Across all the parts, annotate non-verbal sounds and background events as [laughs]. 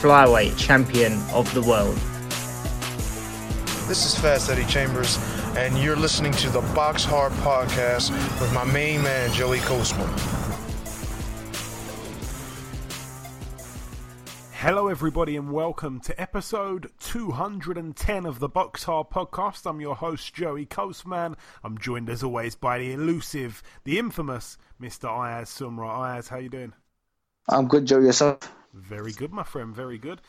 flyweight champion of the world. This is Fast Eddie Chambers, and you're listening to the Box Hard Podcast with my main man, Joey Coastman. Hello, everybody, and welcome to episode 210 of the Box Hard Podcast. I'm your host, Joey Coastman. I'm joined, as always, by the elusive, the infamous Mr. Ayaz Sumra. Ayaz, how you doing? I'm good, Joe. Yourself? Very good, my friend. Very good.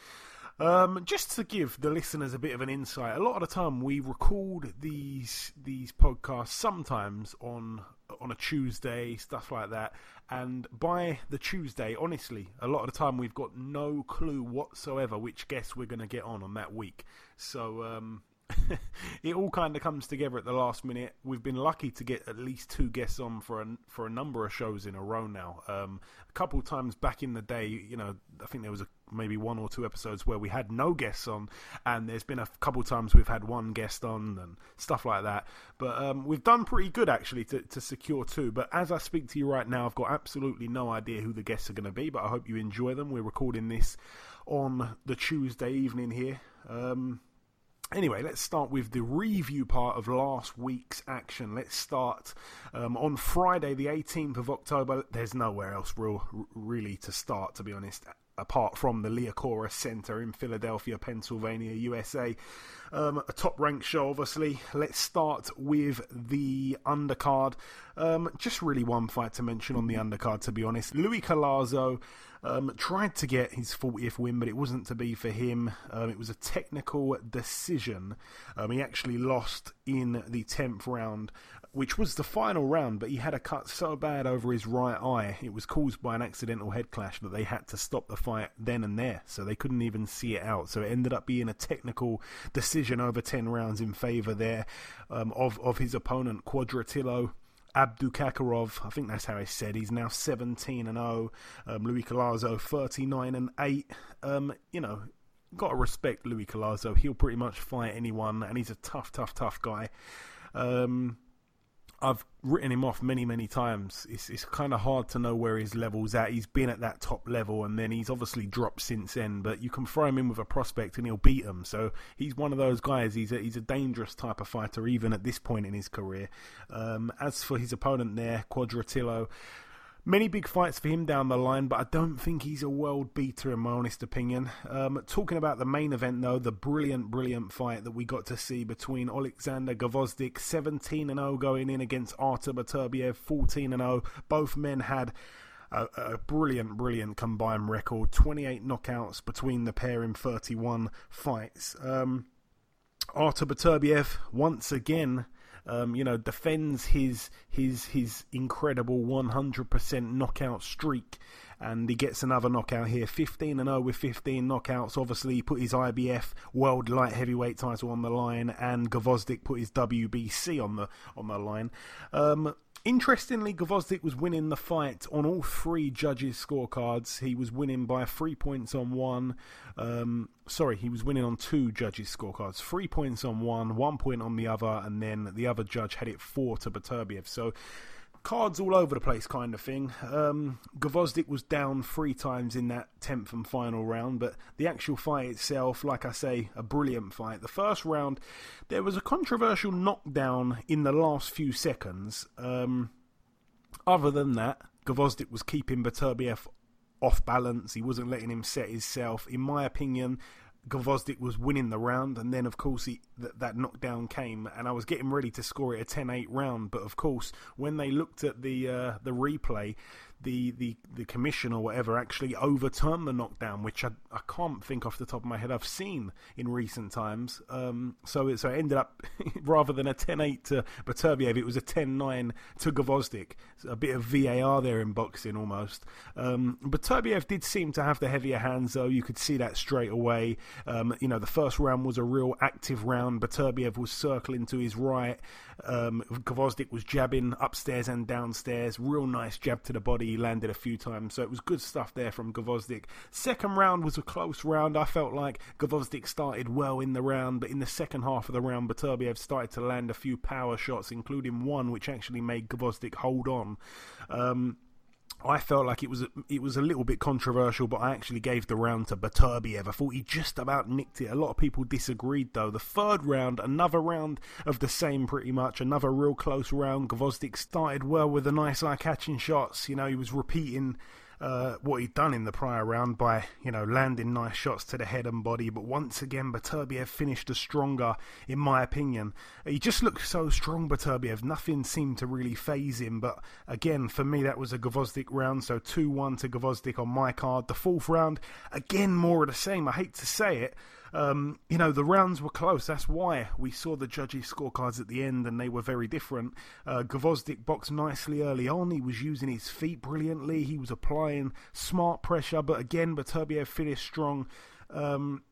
Um, just to give the listeners a bit of an insight, a lot of the time we record these these podcasts sometimes on on a Tuesday, stuff like that. And by the Tuesday, honestly, a lot of the time we've got no clue whatsoever which guests we're going to get on on that week. So um, [laughs] it all kind of comes together at the last minute. We've been lucky to get at least two guests on for a for a number of shows in a row now. Um, a couple of times back in the day, you know, I think there was a, maybe one or two episodes where we had no guests on, and there's been a couple of times we've had one guest on and stuff like that. But um, we've done pretty good actually to, to secure two. But as I speak to you right now, I've got absolutely no idea who the guests are going to be. But I hope you enjoy them. We're recording this on the Tuesday evening here. Um, Anyway, let's start with the review part of last week's action. Let's start um, on Friday, the 18th of October. There's nowhere else real, really to start, to be honest, apart from the Liacouras Center in Philadelphia, Pennsylvania, USA. Um, a top ranked show, obviously. Let's start with the undercard. Um, just really one fight to mention on the undercard, to be honest. Luis Collazo um, tried to get his 40th win, but it wasn't to be for him. Um, it was a technical decision. Um, he actually lost in the 10th round, which was the final round, but he had a cut so bad over his right eye, it was caused by an accidental head clash that they had to stop the fight then and there, so they couldn't even see it out. So it ended up being a technical decision over 10 rounds in favour there um, of, of his opponent, Kudratillo. Abdukakhorov, I think that's how he said. He's now 17 and 0. Um, Luis Collazo 39 and 8. Um, you know, got to respect Luis Collazo. He'll pretty much fight anyone, and he's a tough, tough, tough guy. Um, I've written him off many, many times. It's it's kind of hard to know where his level's at. He's been at that top level, and then he's obviously dropped since then. But you can throw him in with a prospect, and he'll beat him. So he's one of those guys. He's a, he's a dangerous type of fighter, even at this point in his career. Um, as for his opponent there, Kudratillo. Many big fights for him down the line, but I don't think he's a world beater in my honest opinion. Um, talking about the main event though, the brilliant, brilliant fight that we got to see between Alexander Gvozdyk, 17 0 going in against Artur Beterbiev, 14 0. Both men had a, a, brilliant, brilliant combined record. 28 knockouts between the pair in 31 fights. Um, Artur Beterbiev, once again, um, you know, defends his his his incredible 100% knockout streak, and he gets another knockout here, 15 and 0 with 15 knockouts. Obviously, he put his IBF World Light Heavyweight title on the line, and Gvozdyk put his WBC on the on the line. Um, Interestingly, Gvozdyk was winning the fight on all three judges' scorecards. He was winning by three points on one. Um, sorry, he was winning on two judges' scorecards. Three points on one, one point on the other, and then the other judge had it four to Beterbiev. So cards all over the place kind of thing. Um, was down three times in that 10th and final round, but the actual fight itself, like I say, a brilliant fight. The first round, there was a controversial knockdown in the last few seconds. Um, other than that, Gvozdyk was keeping Beterbiev off balance. He wasn't letting him set himself. In my opinion, Gvozdyk was winning the round, and then of course he, that, that knockdown came, and I was getting ready to score it a 10-8 round. But of course, when they looked at the uh, the replay, the, the, the commission or whatever actually overturned the knockdown, which I, I can't think off the top of my head I've seen in recent times. Um, so, it, so it ended up, [laughs] rather than a 10 8 to Beterbiev, it was a 10 9 to Gvozdyk. A bit of VAR there in boxing almost. Um, Beterbiev did seem to have the heavier hands, though. You could see that straight away. Um, you know, the first round was a real active round. Beterbiev was circling to his right. Um, Gvozdyk was jabbing upstairs and downstairs. Real nice jab to the body. He landed a few times. So it was good stuff there from Gvozdyk. Second round was a close round. I felt like Gvozdyk started well in the round, but in the second half of the round, Beterbiev started to land a few power shots, including one which actually made Gvozdyk hold on. Um, I felt like it was it was a little bit controversial, but I actually gave the round to Beterbiev. I thought he just about nicked it. A lot of people disagreed, though. The third round, another round of the same, pretty much. Another real close round. Gvozdyk started well with a nice eye catching shots. You know, he was repeating uh, what he'd done in the prior round by, you know, landing nice shots to the head and body. But once again, Beterbiev finished the stronger, in my opinion. He just looked so strong, Beterbiev. Nothing seemed to really phase him. But again, for me, that was a Gvozdyk round. So 2 1 to Gvozdyk on my card. The fourth round, again, more of the same. I hate to say it. Um, you know, the rounds were close. That's why we saw the judges' scorecards at the end and they were very different. Uh, boxed nicely early on. He was using his feet brilliantly. He was applying smart pressure, but again, Beterbiev finished strong. Um,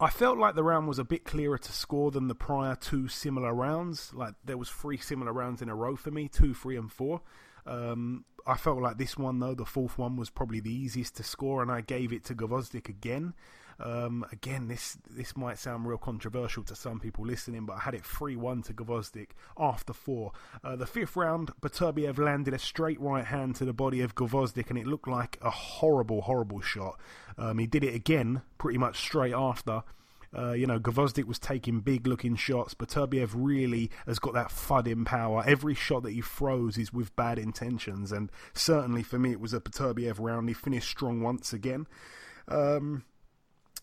I felt like the round was a bit clearer to score than the prior two similar rounds. Like there was three similar rounds in a row for me, two, three, and four. Um, I felt like this one though, the fourth one was probably the easiest to score, and I gave it to Gvozdyk again. Um, again, this this might sound real controversial to some people listening, but I had it 3 1 to Gvozdyk after four. Uh, the fifth round, Beterbiev landed a straight right hand to the body of Gvozdyk, and it looked like a horrible, horrible shot. Um, he did it again pretty much straight after. Uh, you know, Gvozdyk was taking big looking shots, but Beterbiev really has got that thudding power. Every shot that he throws is with bad intentions, and certainly for me, it was a Beterbiev round. He finished strong once again. Um,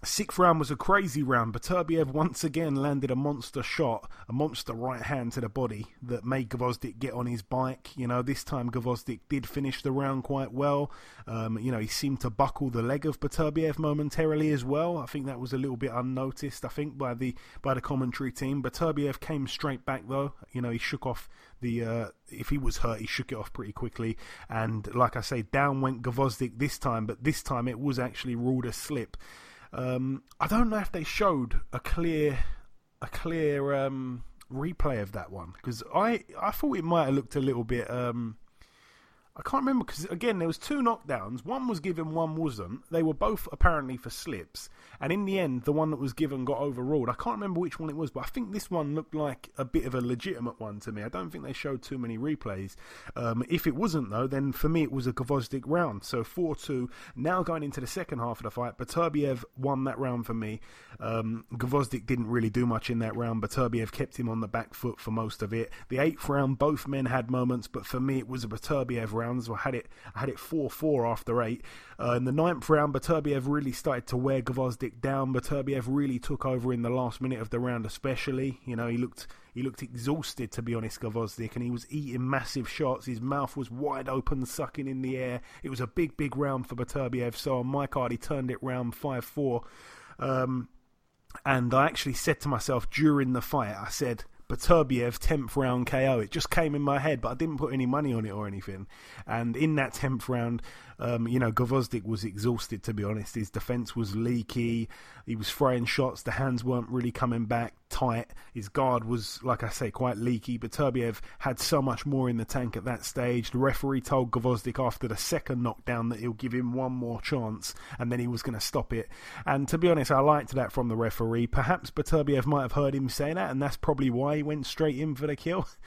Sixth round was a crazy round. Beterbiev once again landed a monster shot, a monster right hand to the body that made Gvozdyk get on his bike. You know, this time Gvozdyk did finish the round quite well. Um, you know, he seemed to buckle the leg of Beterbiev momentarily as well. I think that was a little bit unnoticed. I think by the by the commentary team. Beterbiev came straight back though. You know, he shook off the uh, if he was hurt, he shook it off pretty quickly. And like I say, down went Gvozdyk this time, but this time it was actually ruled a slip. Um, I don't know if they showed a clear, a clear um, replay of that one because I I thought it might have looked a little bit. Um, I can't remember because again there was two knockdowns. One was given, one wasn't. They were both apparently for slips, and in the end, the one that was given got overruled. I can't remember which one it was, but I think this one looked like a bit of a legitimate one to me. I don't think they showed too many replays. Um, if it wasn't though, then for me it was a Gvozdyk round. So four two. Now going into the second half of the fight, Beterbiev won that round for me. Um, didn't really do much in that round. Beterbiev kept him on the back foot for most of it. The eighth round, both men had moments, but for me it was a Beterbiev round rounds. I had it, I had it four four after eight. Uh, in the ninth round, Beterbiev really started to wear Gvozdyk down. Beterbiev really took over in the last minute of the round, especially. You know, he looked he looked exhausted to be honest, Gvozdyk, and he was eating massive shots. His mouth was wide open, sucking in the air. It was a big, big round for Beterbiev. So on my card, he turned it round five four. Um, and I actually said to myself during the fight, I said, Beterbiev 10th round KO. It just came in my head, but I didn't put any money on it or anything. And in that 10th round, um, you know, Gvozdyk was exhausted, to be honest. His defence was leaky. He was throwing shots. The hands weren't really coming back tight. His guard was, like I say, quite leaky. But Beterbiev had so much more in the tank at that stage. The referee told Gvozdyk after the second knockdown that he'll give him one more chance and then he was going to stop it. And to be honest, I liked that from the referee. Perhaps Beterbiev might have heard him say that, and that's probably why he went straight in for the kill. [laughs]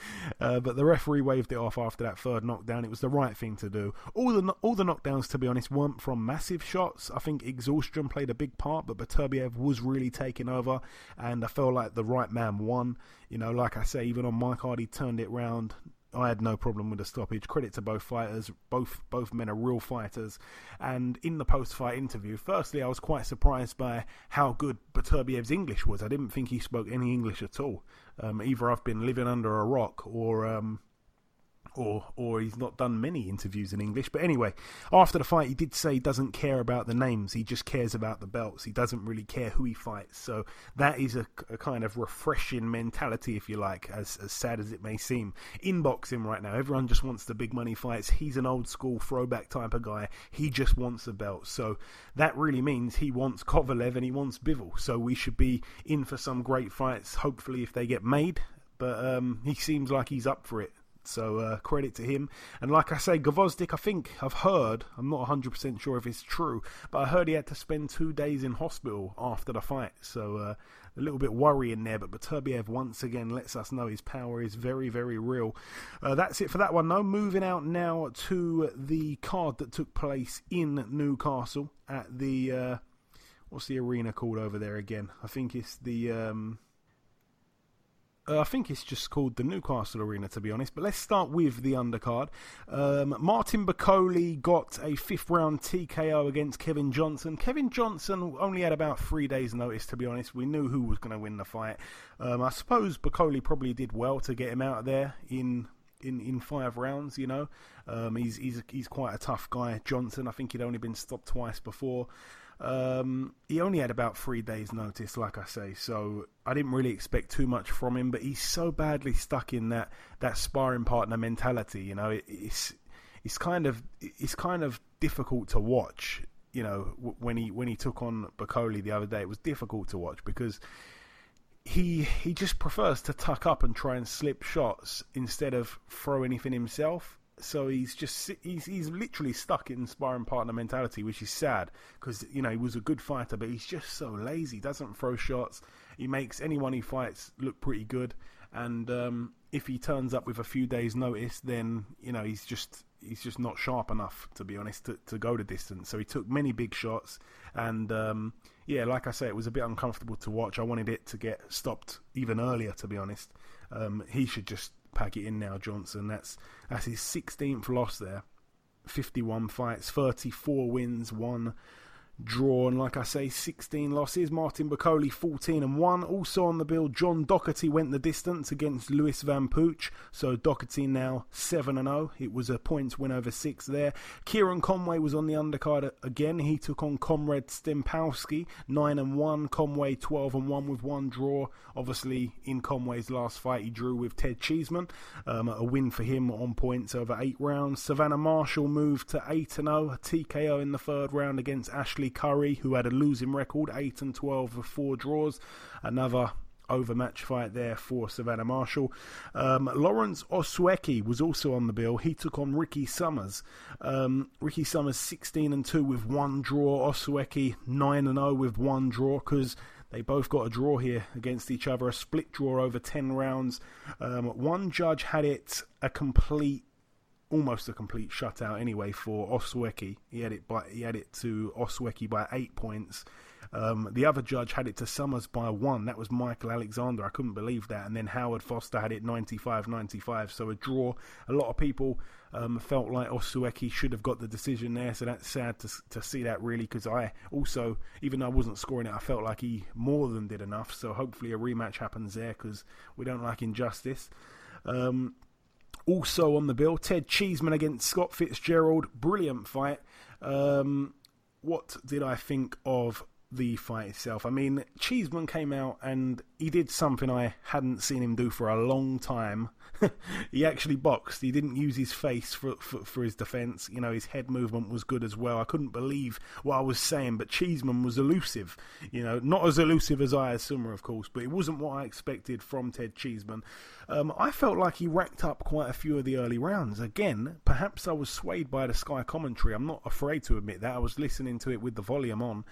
Uh, but the referee waved it off after that third knockdown. It was the right thing to do. All the all the knockdowns knockdowns, to be honest, weren't from massive shots. I think exhaustion played a big part, but Beterbiev was really taking over, and I felt like the right man won. You know, like I say, even on my card, he turned it round. I had no problem with the stoppage. Credit to both fighters. Both both men are real fighters. And in the post-fight interview, firstly, I was quite surprised by how good Beterbiev's English was. I didn't think he spoke any English at all. Um, either I've been living under a rock, or um, or or he's not done many interviews in English. But anyway, after the fight, he did say he doesn't care about the names. He just cares about the belts. He doesn't really care who he fights. So that is a, a kind of refreshing mentality, if you like, as as sad as it may seem. In boxing right now, everyone just wants the big money fights. He's an old school throwback type of guy. He just wants the belt. So that really means he wants Kovalev and he wants Bivol. So we should be in for some great fights. Hopefully, if they get made. But um, he seems like he's up for it. So uh, credit to him. And like I say, Gvozdyk, I think I've heard, I'm not 100% sure if it's true, but I heard he had to spend two days in hospital after the fight. So uh, a little bit worrying there. But Beterbiev once again lets us know his power is very, very real. Uh, that's it for that one, though. Moving out now to the card that took place in Newcastle at the. Uh, what's the arena called over there again? I think it's the. Um, uh, I think it's just called the Newcastle Arena, to be honest. But let's start with the undercard. Um, Martin Bakole got a fifth round TKO against Kevin Johnson. Kevin Johnson only had about three days' notice, to be honest. We knew who was going to win the fight. Um, I suppose Bakole probably did well to get him out of there in in, in five rounds. You know, um, he's he's he's quite a tough guy. Johnson, I think he'd only been stopped twice before. Um, he only had about three days' notice, like I say, so I didn't really expect too much from him. But he's so badly stuck in that that sparring partner mentality. You know, it, it's it's kind of it's kind of difficult to watch. You know, when he when he took on Bakole the other day, it was difficult to watch because he he just prefers to tuck up and try and slip shots instead of throw anything himself so he's just he's he's literally stuck in sparring partner mentality, which is sad because you know he was a good fighter, but he's just so lazy. Doesn't throw shots. He makes anyone he fights look pretty good, and um, if he turns up with a few days' notice, then you know he's just he's just not sharp enough to be honest to, to go the distance. So he took many big shots, and um, yeah, like I say, it was a bit uncomfortable to watch. I wanted it to get stopped even earlier, to be honest. Um, he should just pack it in now, Johnson. That's that's his 16th loss there. 51 fights, 34 wins, one draw, and like I say, 16 losses. Martin Bakole 14 and 1. Also on the bill, John Doherty went the distance against Lewis Van Pooch. So Doherty now 7 and 0. It was a points win over 6 there. Kieran Conway was on the undercard again. He took on Comrade Stempowski 9 and 1. Conway 12 and 1 with one draw. Obviously, in Conway's last fight, he drew with Ted Cheeseman. Um, a win for him on points over 8 rounds. Savannah Marshall moved to 8 and 0. A TKO in the third round against Ashley Curry, who had a losing record, 8 and 12 with four draws. Another overmatch fight there for Savannah Marshall. Um, Lawrence Osueke was also on the bill. He took on Ricky Summers. Um, Ricky Summers 16 and 2 with one draw. Osueke 9 and 0 with one draw because they both got a draw here against each other. A split draw over 10 rounds. Um, one judge had it a complete almost a complete shutout anyway for Osueke. He had it by he had it to Osueke by eight points. Um, the other judge had it to Summers by one. That was Michael Alexander. I couldn't believe that. And then Howard Foster had it 95-95. So a draw. A lot of people um, felt like Osueke should have got the decision there. So that's sad to to see that really because I also, even though I wasn't scoring it, I felt like he more than did enough. So hopefully a rematch happens there because we don't like injustice. Um, also on the bill, Ted Cheeseman against Scott Fitzgerald. Brilliant fight. Um, what did I think of the fight itself? I mean, Cheeseman came out and he did something I hadn't seen him do for a long time. [laughs] he actually boxed. He didn't use his face for, for, for his defence. You know, his head movement was good as well. I couldn't believe what I was saying, but Cheeseman was elusive. You know, not as elusive as Ayaz Sumra, of course, but it wasn't what I expected from Ted Cheeseman. Um, I felt like he racked up quite a few of the early rounds. Again, perhaps I was swayed by the Sky commentary. I'm not afraid to admit that. I was listening to it with the volume on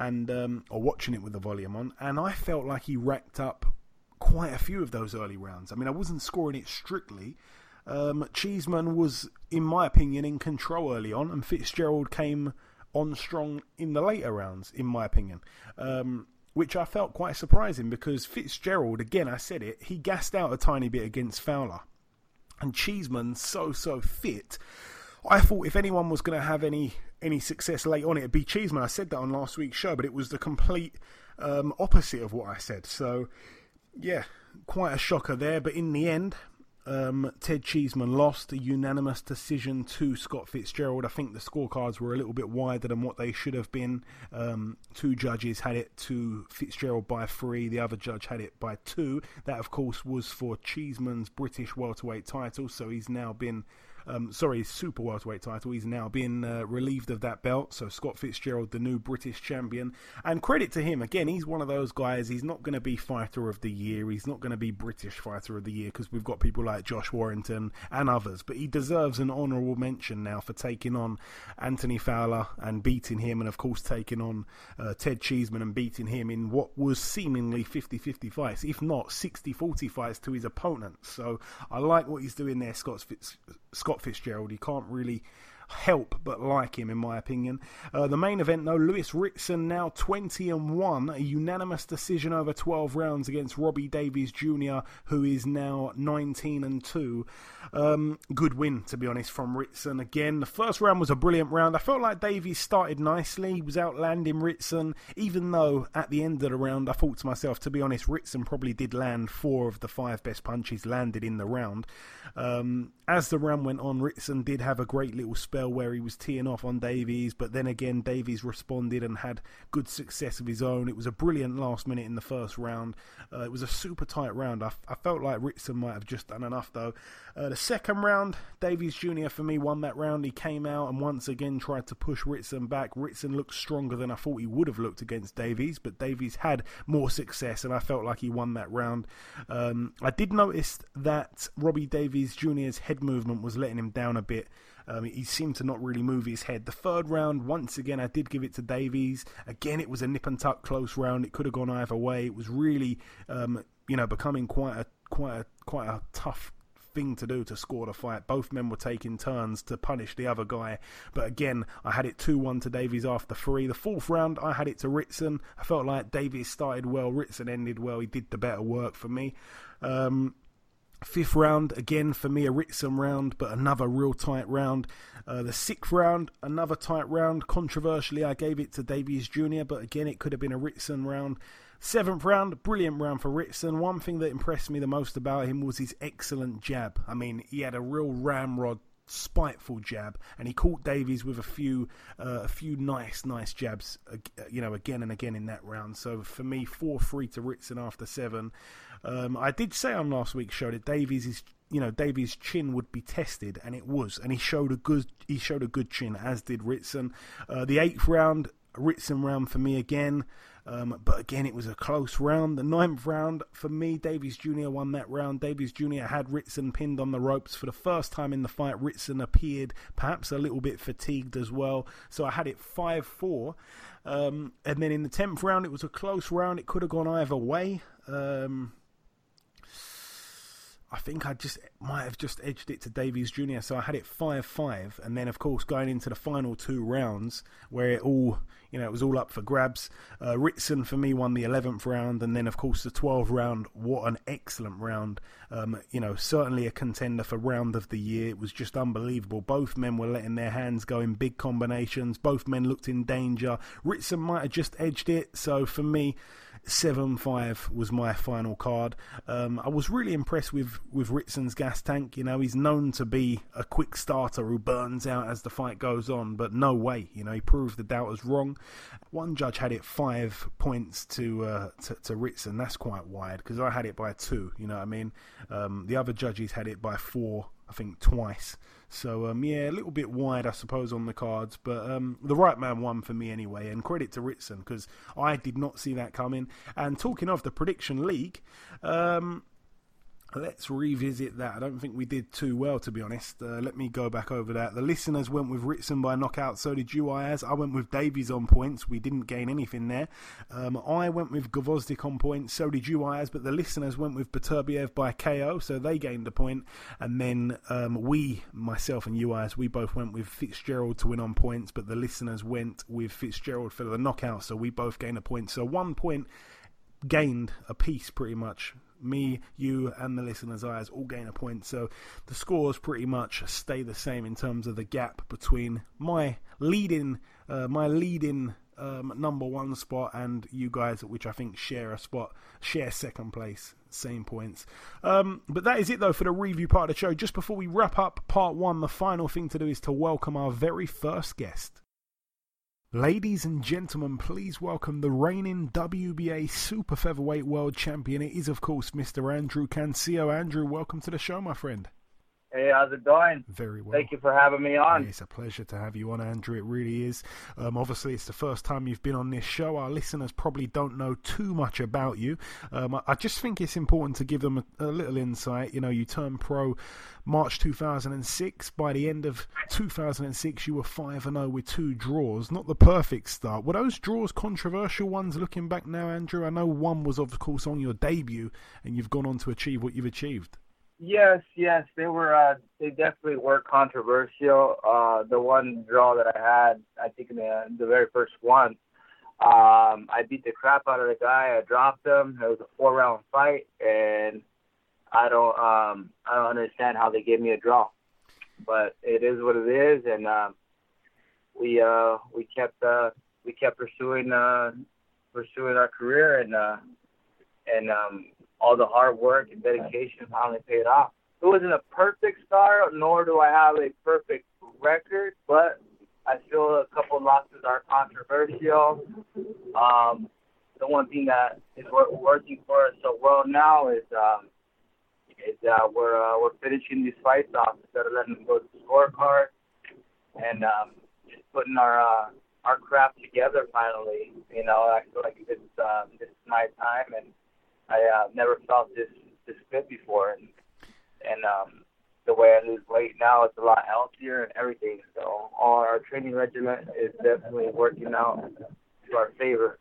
and um, or watching it with the volume on, and I felt like he racked up quite a few of those early rounds. I mean, I wasn't scoring it strictly. Um, Cheeseman was, in my opinion, in control early on, and Fitzgerald came on strong in the later rounds, in my opinion. Um, which I felt quite surprising because Fitzgerald, again, I said it, he gassed out a tiny bit against Fowler. And Cheeseman, so, so fit. I thought if anyone was going to have any any success late on, it'd be Cheeseman. I said that on last week's show, but it was the complete um, opposite of what I said. So, yeah, quite a shocker there. But in the end, um, Ted Cheeseman lost a unanimous decision to Scott Fitzgerald. I think the scorecards were a little bit wider than what they should have been. Um, two judges had it to Fitzgerald by three, the other judge had it by two. That, of course, was for Cheeseman's British welterweight title, so he's now been um, sorry, super welterweight title. He's now been uh, relieved of that belt. So Scott Fitzgerald, the new British champion, and credit to him. Again, he's one of those guys. He's not going to be fighter of the year. He's not going to be British fighter of the year because we've got people like Josh Warrington and others. But he deserves an honourable mention now for taking on Anthony Fowler and beating him, and of course taking on uh, Ted Cheeseman and beating him in what was seemingly 50-50 fights, if not 60-40 fights to his opponent. So I like what he's doing there, Scott Fitz- Scott Fitzgerald. He can't really help but like him, in my opinion. Uh, the main event, though, Lewis Ritson now 20 and 1, a unanimous decision over 12 rounds against Robbie Davies Jr., who is now 19 and 2. Um, good win, to be honest, from Ritson. Again, the first round was a brilliant round. I felt like Davies started nicely. He was outlanding Ritson, even though at the end of the round, I thought to myself, to be honest, Ritson probably did land four of the five best punches landed in the round. Um, as the round went on, Ritson did have a great little spell where he was teeing off on Davies, but then again, Davies responded and had good success of his own. It was a brilliant last minute in the first round. Uh, it was a super tight round. I, I, felt like Ritson might have just done enough though. Uh, the second round, Davies Jr. for me won that round. He came out and once again tried to push Ritson back. Ritson looked stronger than I thought he would have looked against Davies, but Davies had more success and I felt like he won that round. Um, I did notice that Robbie Davies Jr.'s head movement was letting him down a bit. Um, he seemed to not really move his head. The third round, once again, I did give it to Davies. Again, it was a nip and tuck close round. It could have gone either way. It was really, um, you know, becoming quite a quite a quite a tough thing to do to score the fight. Both men were taking turns to punish the other guy. But again, I had it 2 1 to Davies after three. The fourth round, I had it to Ritson. I felt like Davies started well, Ritson ended well. He did the better work for me. Um, Fifth round, again for me, a Ritson round, but another real tight round. Uh, the sixth round, another tight round. Controversially, I gave it to Davies Jr., but again, it could have been a Ritson round. Seventh round, brilliant round for Ritson. One thing that impressed me the most about him was his excellent jab. I mean, he had a real ramrod spiteful jab, and he caught Davies with a few, uh, a few nice, nice jabs, uh, you know, again and again in that round. So for me, four three to Ritson after seven. Um, I did say on last week's show that Davies is, you know, Davies' chin would be tested, and it was, and he showed a good, he showed a good chin, as did Ritson. Uh, the eighth round, Ritson round for me again. Um, but again, it was a close round. The ninth round, for me, Davies Jr. won that round. Davies Jr. had Ritson pinned on the ropes for the first time in the fight. Ritson appeared perhaps a little bit fatigued as well. So I had it 5 4. Um, and then in the 10th round, it was a close round. It could have gone either way. Um, I think I just might have just edged it to Davies Jr. So I had it five five, and then of course going into the final two rounds where it all, you know, it was all up for grabs. Uh, Ritson for me won the eleventh round, and then of course the twelfth round. What an excellent round! Um, you know, certainly a contender for round of the year. It was just unbelievable. Both men were letting their hands go in big combinations. Both men looked in danger. Ritson might have just edged it. So for me. 7 5 was my final card. Um, I was really impressed with, with Ritson's gas tank. You know, he's known to be a quick starter who burns out as the fight goes on, but no way. You know, he proved the doubters wrong. One judge had it five points to uh, to, to Ritson. That's quite wide because I had it by two. You know what I mean? Um, the other judges had it by four, I think, twice. So um, yeah, a little bit wide, I suppose, on the cards, but um, the right man won for me anyway. And credit to Ritson because I did not see that coming. And talking of the prediction league, um, Let's revisit that. I don't think we did too well, to be honest. Uh, let me go back over that. The listeners went with Ritson by knockout, so did you. I went with Davies on points. We didn't gain anything there. Um, I went with Gvozdyk on points, so did you, but the listeners went with Beterbiev by KO, so they gained a point. And then um, we, myself and you, we both went with Fitzgerald to win on points, but the listeners went with Fitzgerald for the knockout, so we both gained a point. So one point gained a piece pretty much me, you, and the listeners' eyes all gain a point. So the scores pretty much stay the same in terms of the gap between my leading, uh, my leading um, number one spot, and you guys, which I think share a spot, share second place, same points. Um, but that is it though for the review part of the show. Just before we wrap up part one, the final thing to do is to welcome our very first guest. Ladies and gentlemen, please welcome the reigning WBA Super Featherweight World Champion. It is, of course, Mr. Andrew Cancio. Andrew, welcome to the show, my friend. Hey, how's it going? Very well. Thank you for having me on. It's a pleasure to have you on, Andrew. It really is. Um, obviously, it's the first time you've been on this show. Our listeners probably don't know too much about you. Um, I, I, just think it's important to give them a, a, little insight. You know, you turned pro March 2006. By the end of 2006, you were 5 0 with two draws. Not the perfect start. Were those draws controversial ones looking back now, Andrew? I know one was, of course, on your debut, and you've gone on to achieve what you've achieved. Yes, yes, they were. Uh, they definitely were controversial. Uh, the one draw that I had, I think in the the very first one, um, I beat the crap out of the guy. I dropped him. It was a four round fight, and I don't, um, I don't understand how they gave me a draw, but it is what it is, and um, we uh, we kept uh, we kept pursuing uh, pursuing our career, and uh, and um, all the hard work and dedication finally paid off. It wasn't a perfect start, nor do I have a perfect record, but I feel a couple of losses are controversial. Um, the one thing that is working for us so well now is um, is uh, we're uh, we're finishing these fights off instead of letting them go to the scorecard, and um, just putting our uh, our craft together finally. You know, I feel like it's uh, this is my time, and I uh, never felt this this good before, and and um, the way I lose weight now, it's a lot healthier and everything. So our training regimen is definitely working out to our favor.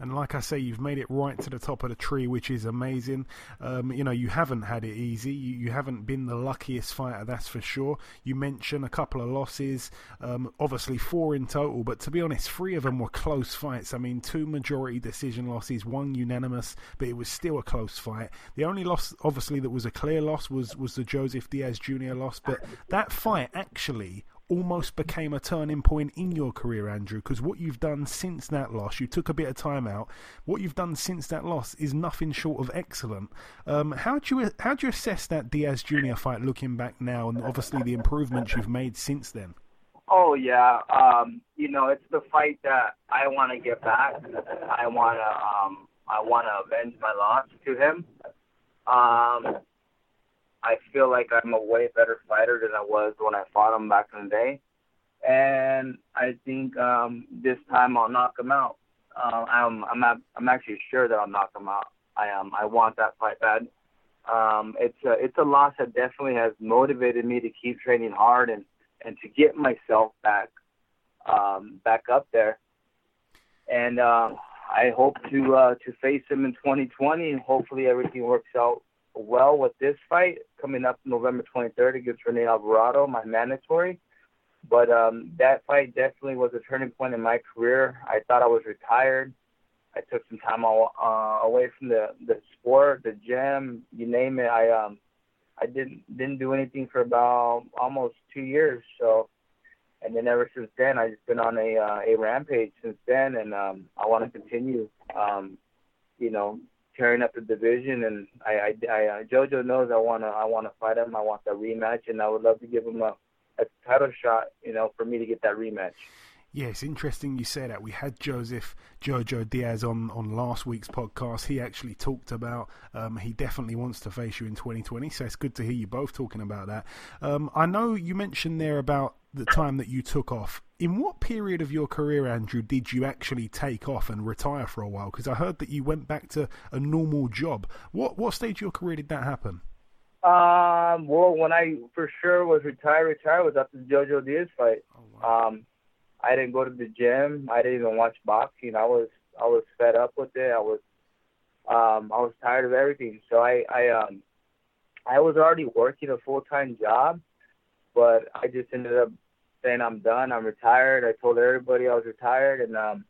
And like I say, you've made it right to the top of the tree, which is amazing. Um, you know, you haven't had it easy. You, you, haven't been the luckiest fighter, that's for sure. You mentioned a couple of losses, um, obviously four in total, but to be honest, three of them were close fights. I mean, two majority decision losses, one unanimous, but it was still a close fight. The only loss, obviously, that was a clear loss was was the Joseph Diaz Jr. loss, but that fight actually almost became a turning point in your career, Andrew, because what you've done since that loss, you took a bit of time out. What you've done since that loss is nothing short of excellent. Um, how do you how do you assess that Diaz Junior fight looking back now, and obviously the improvements you've made since then? Oh yeah, um, you know it's the fight that I want to get back. I want to um, I want to avenge my loss to him. Um, I feel like I'm a way better fighter than I was when I fought him back in the day. And I think um, this time I'll knock him out. Uh, I'm I'm not, I'm actually sure that I'll knock him out. I um I want that fight bad. Um, it's a it's a loss that definitely has motivated me to keep training hard and and to get myself back um, back up there. And uh, I hope to uh, to face him in 2020. Hopefully everything works out well with this fight coming up November 23rd against Rene Alvarado, my mandatory. But um, that fight definitely was a turning point in my career. I thought I was retired. I took some time all, uh, away from the the sport, the gym, you name it. I um I didn't didn't do anything for about almost two years. So, and then ever since then, I just been on a uh, a rampage since then, and um I want to continue. Um, you know, tearing up the division, and I, I, I uh, JoJo knows I wanna, I wanna fight him. I want that rematch, and I would love to give him a, a title shot, you know, for me to get that rematch. Yeah, it's interesting you say that. We had Joseph Jojo Diaz on, on last week's podcast. He actually talked about um, he definitely wants to face you in 2020. So it's good to hear you both talking about that. Um, I know you mentioned there about the time that you took off. In what period of your career, Andrew, did you actually take off and retire for a while? Because I heard that you went back to a normal job. What what stage of your career did that happen? Um, well, when I for sure was retired, retired was after the JoJo Diaz fight. Oh, wow. Um, I didn't go to the gym. I didn't even watch boxing. I was I was fed up with it. I was um, I was tired of everything. So I I um I was already working a full time job, but I just ended up saying I'm done. I'm retired. I told everybody I was retired, and um,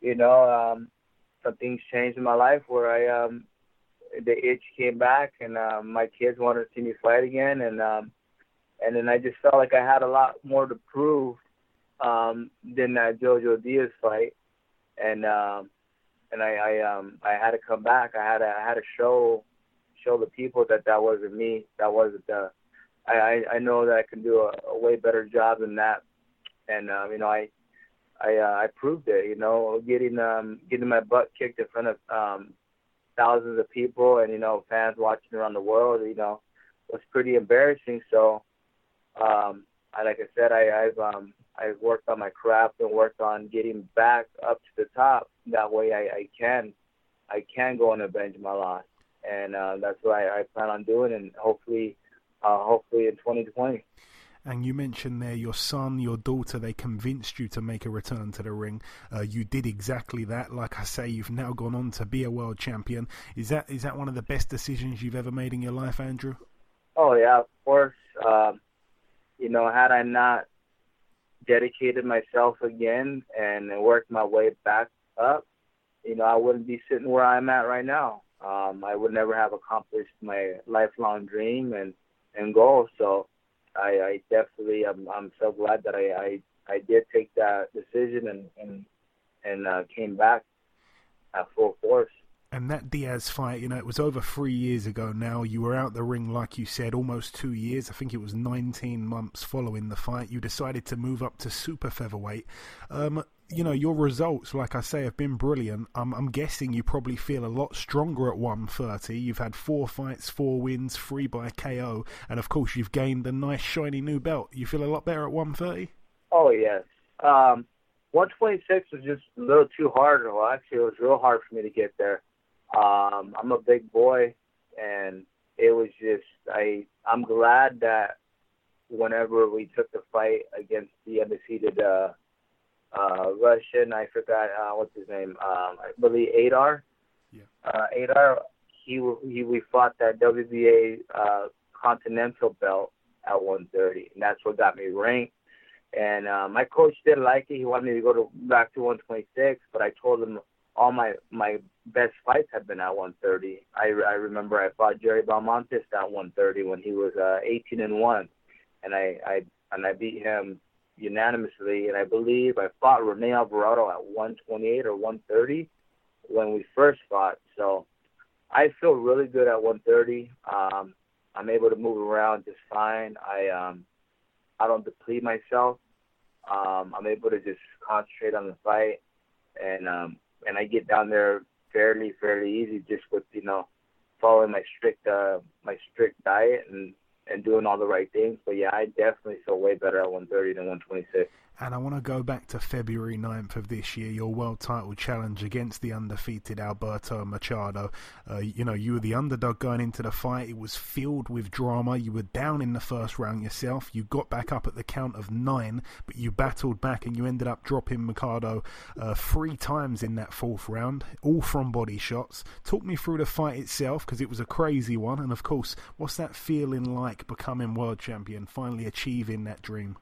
you know, um, some things changed in my life where I um, the itch came back, and um, my kids wanted to see me fight again, and um, and then I just felt like I had a lot more to prove um, than that JoJo Diaz fight, and um, and I, I um I had to come back. I had to I had to show show the people that that wasn't me. That wasn't the. I I, I know that I can do a, a way better job than that, and um, you know I I uh, I proved it. You know, getting um getting my butt kicked in front of um thousands of people and you know fans watching around the world. You know, was pretty embarrassing. So, um, I like I said, I, I've um I've worked on my craft and worked on getting back up to the top. That way, I, I can I can go and avenge my loss, and uh, that's what I, I plan on doing, and hopefully, uh, hopefully in 2020. And you mentioned there your son, your daughter, they convinced you to make a return to the ring. Uh, you did exactly that. Like I say, you've now gone on to be a world champion. Is that is that one of the best decisions you've ever made in your life, Andrew? Oh yeah, of course. Um, you know, had I not dedicated myself again and worked my way back up, you know, I wouldn't be sitting where I'm at right now. Um, I would never have accomplished my lifelong dream and and goal. So, I, I definitely I'm I'm so glad that I I, I did take that decision and and and uh, came back at full force. And that Diaz fight, you know, it was over three years ago now. You were out the ring, like you said, almost two years. I think it was 19 months following the fight. You decided to move up to super featherweight. Um, you know, your results, like I say, have been brilliant. I'm, I'm guessing you probably feel a lot stronger at 130. You've had four fights, four wins, three by KO, and of course, you've gained a nice, shiny new belt. You feel a lot better at 130? Oh, yes. Um, 126 was just a little too hard. Well, actually, it was real hard for me to get there. Um, I'm a big boy, and it was just I. I'm glad that whenever we took the fight against the undefeated uh, uh, Russian, I forgot uh, what's his name. Um, I believe Adar. Yeah. Uh, Adar. He he we fought that WBA uh, Continental belt at 130, and that's what got me ranked. And uh, my coach didn't like it. He wanted me to go to back to 126, but I told him all my my best fights have been at 130. I I remember I fought Jerry Belmontes at 130 when he was uh 18 and one, and I I and I beat him unanimously. And I believe I fought Rene Alvarado at 128 or 130 when we first fought. So I feel really good at 130. Um, I'm able to move around just fine. I um I don't deplete myself. Um, I'm able to just concentrate on the fight, and um, and I get down there fairly fairly easy just with you know following my strict uh my strict diet and and doing all the right things. But yeah, I definitely feel way better at 130 than 126. And I want to go back to February 9th of this year, your world title challenge against the undefeated Alberto Machado. Uh, you know, you were the underdog going into the fight. It was filled with drama. You were down in the first round yourself. You got back up at the count of nine, but you battled back and you ended up dropping Machado uh, three times in that fourth round, all from body shots. Talk me through the fight itself because it was a crazy one. And of course, what's that feeling like becoming world champion, finally achieving that dream?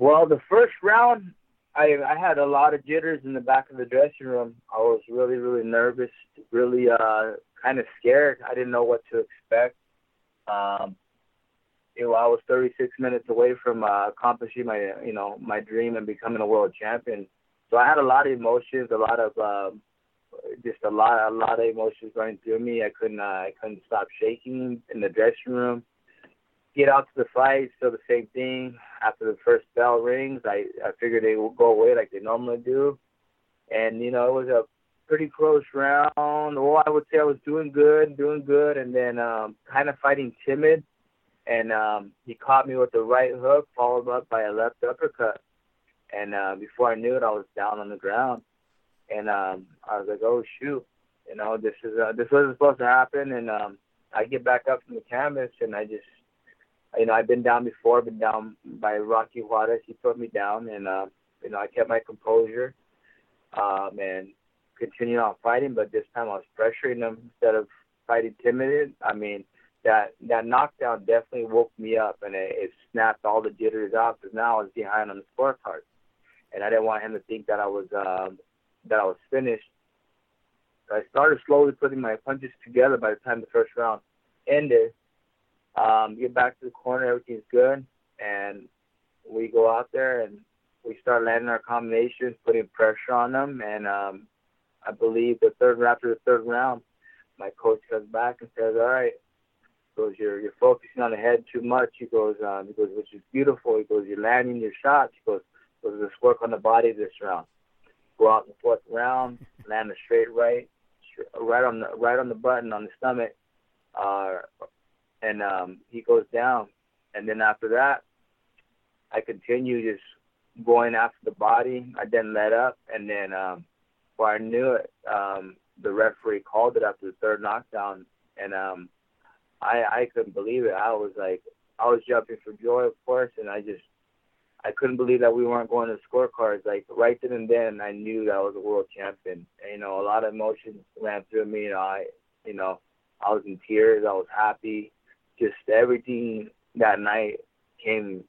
Well, the first round, I I had a lot of jitters in the back of the dressing room. I was really really nervous, really uh kind of scared. I didn't know what to expect. Um, you know, I was 36 minutes away from uh, accomplishing my you know my dream and becoming a world champion. So I had a lot of emotions, a lot of um, just a lot a lot of emotions going through me. I couldn't uh, I couldn't stop shaking in the dressing room get out to the fight, still the same thing. After the first bell rings, I I figured they would go away like they normally do, and you know it was a pretty close round. Well, I would say I was doing good, doing good, and then um, kind of fighting timid, and um, he caught me with the right hook, followed up by a left uppercut, and uh, before I knew it, I was down on the ground, and um, I was like, oh shoot, you know this is uh, this wasn't supposed to happen, and um, I get back up from the canvas, and I just you know, I've been down before, I've been down by Rocky Juarez. He put me down, and uh, you know, I kept my composure um, and continued on fighting. But this time, I was pressuring him instead of fighting timid. I mean, that that knockdown definitely woke me up, and it, it snapped all the jitters out because now I was behind on the scorecard, and I didn't want him to think that I was um, that I was finished. So I started slowly putting my punches together by the time the first round ended um, get back to the corner, everything's good, and we go out there and we start landing our combinations, putting pressure on them, and um, I believe the third after the third round, my coach comes back and says, "All right." He goes, you're you're focusing on the head too much. He goes, um, he goes, which is beautiful. He goes, you're landing your shots. He goes, goes, let's work on the body this round. Go out in the fourth round, land a straight right, right on the right on the button on the stomach, uh, and um, he goes down. And then after that, I continue just going after the body. I didn't let up, and then um, before I knew it, um, the referee called it after the third knockdown, and um, I I couldn't believe it. I was like, I was jumping for joy, of course, and I just I couldn't believe that we weren't going to scorecards. Like right then and then, I knew that I was a world champion. And, you know, a lot of emotions ran through me. You know, I, you know, I was in tears. I was happy. Just everything that night came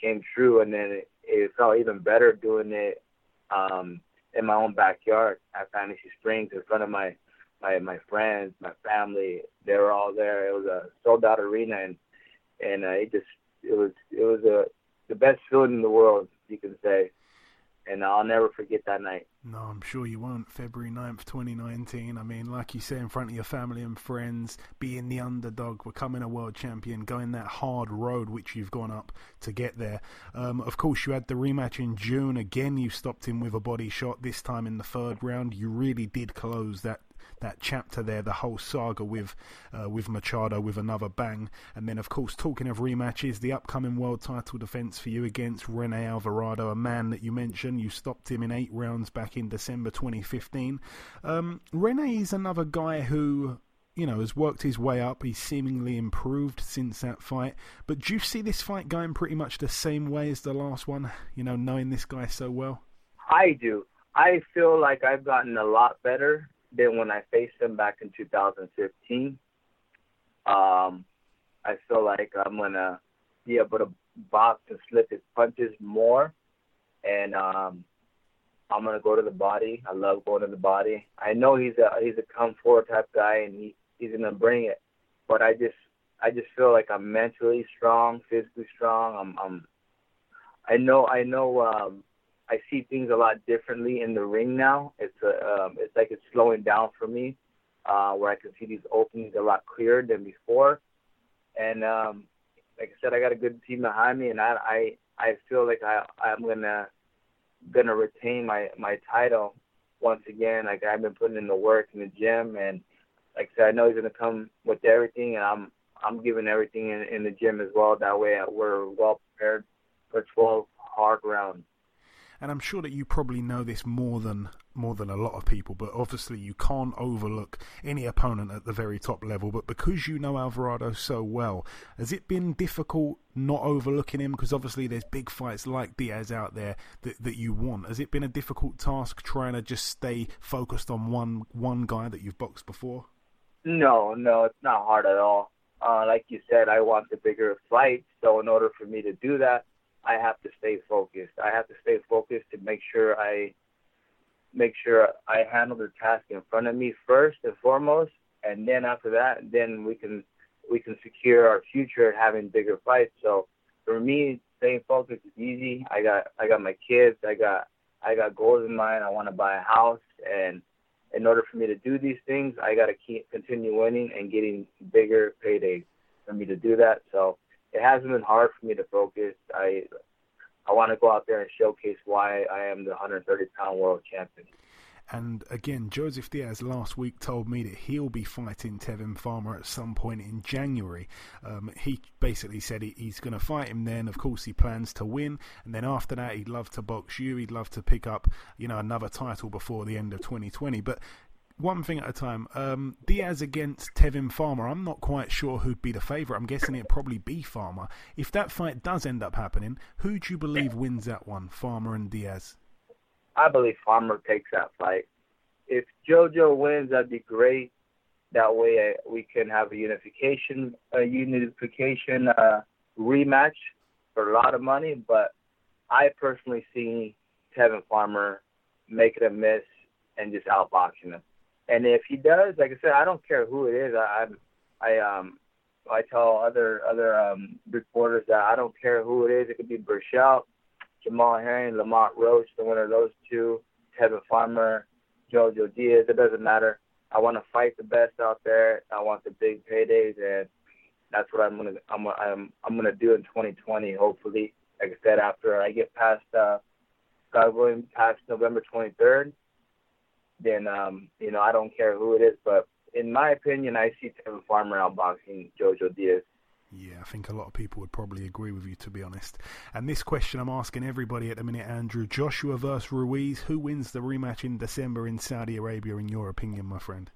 came true, and then it, it felt even better doing it um, in my own backyard at Fantasy Springs in front of my my my friends, my family. They were all there. It was a sold out arena, and and uh, it just it was it was a the best feeling in the world, you can say. And I'll never forget that night. No, I'm sure you won't. February 9th, 2019. I mean, like you say, in front of your family and friends, being the underdog, becoming a world champion, going that hard road which you've gone up to get there. Um, of course, you had the rematch in June. Again, you stopped him with a body shot, this time in the third round. You really did close that that chapter there, the whole saga with uh, with Machado with another bang, and then of course talking of rematches, the upcoming world title defense for you against Rene Alvarado, a man that you mentioned, you stopped him in eight rounds back in December 2015. Um, Rene is another guy who you know, has worked his way up. He's seemingly improved since that fight. But do you see this fight going pretty much the same way as the last one? You know, knowing this guy so well. I do. I feel like I've gotten a lot better than when I faced him back in 2015. Um, I feel like I'm gonna be able to box and slip his punches more, and um, I'm gonna go to the body. I love going to the body. I know he's a he's a come forward type guy, and he he's gonna bring it. But I just I just feel like I'm mentally strong, physically strong. I'm I'm I know I know um, I see things a lot differently in the ring now. It's a, um, it's like it's slowing down for me, uh, where I can see these openings a lot clearer than before. And um, like I said, I got a good team behind me, and I I I feel like I I'm gonna gonna retain my my title once again. Like I've been putting in the work in the gym, and like I said, I know he's gonna come with everything, and I'm I'm giving everything in, in the gym as well. That way, we're well prepared for 12 hard rounds and I'm sure that you probably know this more than more than a lot of people, but obviously you can't overlook any opponent at the very top level. But because you know Alvarado so well, has it been difficult not overlooking him? Because obviously there's big fights like Diaz out there that that you want. Has it been a difficult task trying to just stay focused on one one guy that you've boxed before? No, no, it's not hard at all. Uh, like you said, I want the bigger fight, so in order for me to do that, I have to stay focused. I have to stay focused to make sure I make sure I handle the task in front of me first and foremost, and then after that, then we can we can secure our future having bigger fights. So for me, staying focused is easy. I got I got my kids. I got I got goals in mind. I want to buy a house, and in order for me to do these things, I got to keep continue winning and getting bigger paydays for me to do that. So it hasn't been hard for me to focus. I I want to go out there and showcase why I am the 130 pound world champion. And again, Joseph Diaz last week told me that he'll be fighting Tevin Farmer at some point in January. Um, he basically said he, he's going to fight him then. Of course, he plans to win, and then after that, he'd love to box you. He'd love to pick up, you know, another title before the end of 2020. But one thing at a time. Um, Diaz against Tevin Farmer. I'm not quite sure who'd be the favourite. I'm guessing it'd probably be Farmer. If that fight does end up happening, who do you believe wins that one, Farmer and Diaz? I believe Farmer takes that fight. If JoJo wins, that'd be great. That way, uh, we can have a unification, a unification uh, rematch for a lot of money. But I personally see Tevin Farmer making a miss and just outboxing him. And if he does, like I said, I don't care who it is. I I, um I tell other other um reporters that I don't care who it is. It could be Berchelt, Jamal Herring, Lamont Roach, the winner of those two, Tevin Farmer, Jojo Diaz. It doesn't matter. I want to fight the best out there. I want the big paydays, and that's what I'm gonna I'm I'm I'm gonna do in 2020. Hopefully, like I said, after I get past uh, God willing, past November 23rd, then um, you know I don't care who it is, but in my opinion, I see Tevin Farmer outboxing Jojo Diaz. Yeah, I think a lot of people would probably agree with you, to be honest. And this question I'm asking everybody at the minute, Andrew Joshua versus Ruiz. Who wins the rematch in December in Saudi Arabia, in your opinion, my friend?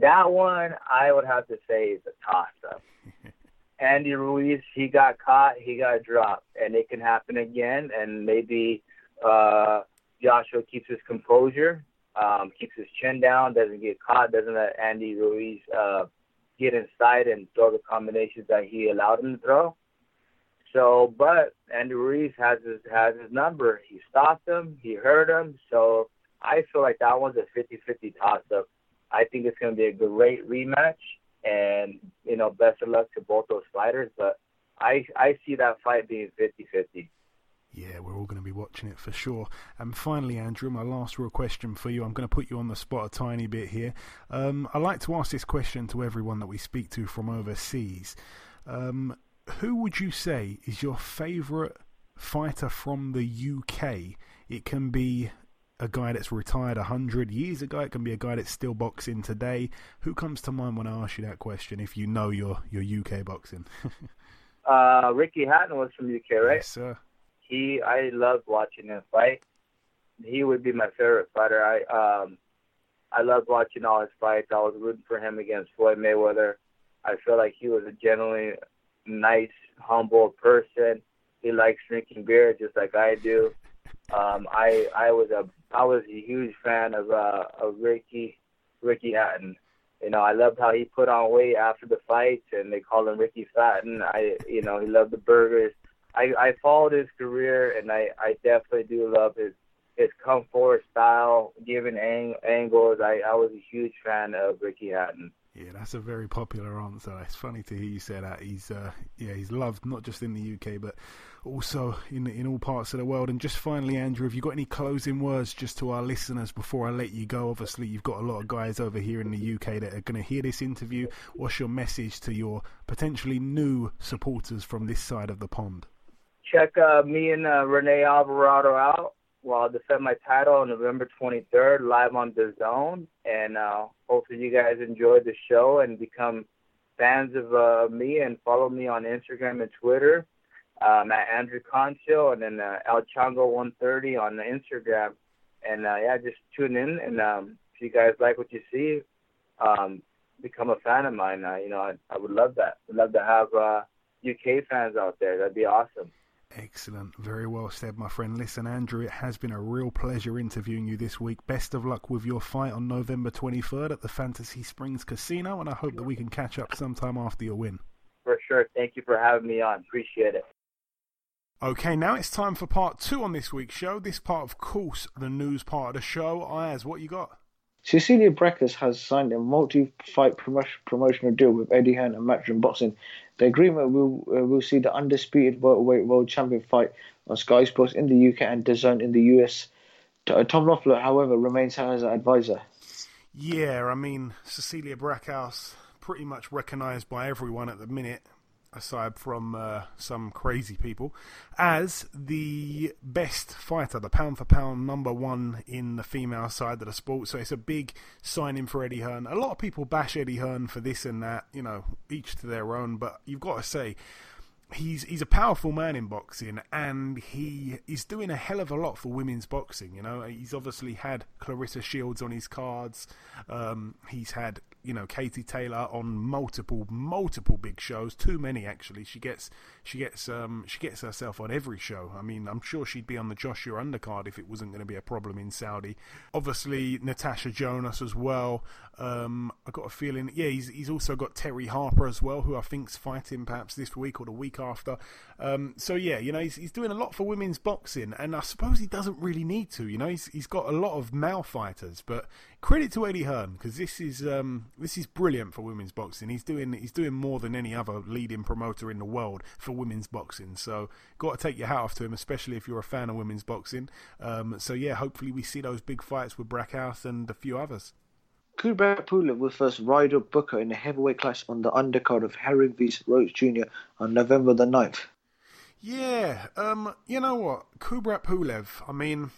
That one, I would have to say, is a toss up. [laughs] Andy Ruiz, he got caught, he got dropped, and it can happen again. And maybe uh, Joshua keeps his composure, um, keeps his chin down, doesn't get caught, doesn't let Andy Ruiz uh, get inside and throw the combinations that he allowed him to throw. So, but Andy Ruiz has his has his number. He stopped him. He hurt him. So I feel like that one's a 50-50 toss-up. I think it's going to be a great rematch, and you know, best of luck to both those fighters. But I I see that fight being 50-50. Yeah, we're all going to be watching it for sure. And finally, Andrew, my last real question for you. I'm going to put you on the spot a tiny bit here. Um, I like to ask this question to everyone that we speak to from overseas. Um, who would you say is your favourite fighter from the UK? It can be a guy that's retired 100 years ago. It can be a guy that's still boxing today. Who comes to mind when I ask you that question if you know your, your UK boxing? [laughs] uh, Ricky Hatton was from UK, right? Yes, sir he I loved watching him fight. He would be my favorite fighter. I um I loved watching all his fights. I was rooting for him against Floyd Mayweather. I feel like he was a genuinely nice, humble person. He likes drinking beer just like I do. Um I I was a I was a huge fan of uh of Ricky Ricky Hatton. You know, I loved how he put on weight after the fights and they called him Ricky Fatten. I you know, he loved the burgers I, I followed his career, and I, I definitely do love his his come forward style, giving ang- angles. I, I was a huge fan of Ricky Hatton. Yeah, that's a very popular answer. It's funny to hear you say that. He's uh, yeah, he's loved not just in the UK but also in in all parts of the world. And just finally, Andrew, have you got any closing words just to our listeners before I let you go? Obviously, you've got a lot of guys over here in the UK that are going to hear this interview. What's your message to your potentially new supporters from this side of the pond? Check uh, me and uh, Rene Alvarado out while I'll defend my title on November 23rd live on the Zone. And uh, hopefully you guys enjoy the show and become fans of uh, me and follow me on Instagram and Twitter um, at Andrew Cancio and then uh, El Chango 130 on the Instagram. And uh, yeah, just tune in and um, if you guys like what you see, um, become a fan of mine. Uh, you know, I, I would love that. I'd love to have uh, UK fans out there. That'd be awesome. Excellent. Very well said, my friend. Listen, Andrew, it has been a real pleasure interviewing you this week. Best of luck with your fight on November 23rd at the Fantasy Springs Casino, and I hope that we can catch up sometime after your win. For sure. Thank you for having me on. Appreciate it. Okay, now it's time for part two on this week's show. This part, of course, the news part of the show. Ayaz, what you got? Cecilia Brækhus has signed a multi-fight promotional deal with Eddie Hearn and Matchroom Boxing. The agreement will uh, will see the undisputed welterweight world champion fight on Sky Sports in the UK and DAZN in the US. Uh, Tom Loeffler, however, remains as an advisor. Yeah, I mean Cecilia Brækhus, pretty much recognised by everyone at the minute aside from uh, some crazy people, as the best fighter, the pound for pound number one in the female side of the sport. So it's a big signing for Eddie Hearn. A lot of people bash Eddie Hearn for this and that, you know, each to their own, but you've got to say, he's he's a powerful man in boxing, and he is doing a hell of a lot for women's boxing. You know, he's obviously had Claressa Shields on his cards. Um, he's had you know Katie Taylor on multiple multiple big shows, too many actually. She gets she gets um she gets herself on every show. I mean, I'm sure she'd be on the Joshua undercard if it wasn't going to be a problem in Saudi. Obviously, Natasha Jonas as well. Um, I got a feeling, yeah, he's he's also got Terry Harper as well, who I think's fighting perhaps this week or the week after. Um, so yeah, you know, he's he's doing a lot for women's boxing, and I suppose he doesn't really need to. You know, he's he's got a lot of male fighters, but credit to Eddie Hearn because this is um, this is brilliant for women's boxing. He's doing he's doing more than any other leading promoter in the world for women's boxing. So got to take your hat off to him, especially if you're a fan of women's boxing. Um, so yeah, hopefully we see those big fights with Brækhus and a few others. Kubrat Pulev will first Rydell Booker in a heavyweight clash on the undercard of Herring v Roach Jr. on November the 9th. Yeah, um, you know what? Kubrat Pulev, I mean,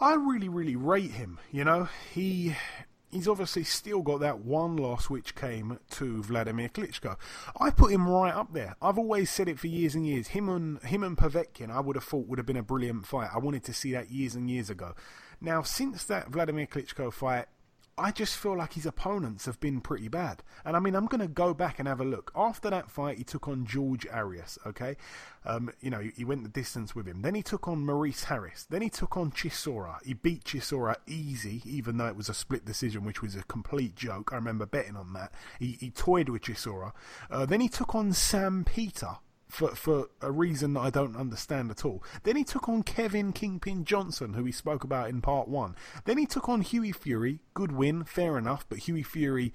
I really, really rate him, you know? He he's obviously still got that one loss which came to Vladimir Klitschko. I put him right up there. I've always said it for years and years. Him and him and Povetkin, I would have thought would have been a brilliant fight. I wanted to see that years and years ago. Now, since that Vladimir Klitschko fight, I just feel like his opponents have been pretty bad. And I mean, I'm going to go back and have a look. After that fight, he took on George Arias, okay? Um, you know, he went the distance with him. Then he took on Maurice Harris. Then he took on Chisora. He beat Chisora easy, even though it was a split decision, which was a complete joke. I remember betting on that. He, he toyed with Chisora. Uh, then he took on Sam Peter for for a reason that I don't understand at all. Then he took on Kevin Kingpin Johnson, who he spoke about in part one. Then he took on Hughie Fury. Good win, fair enough, but Hughie Fury,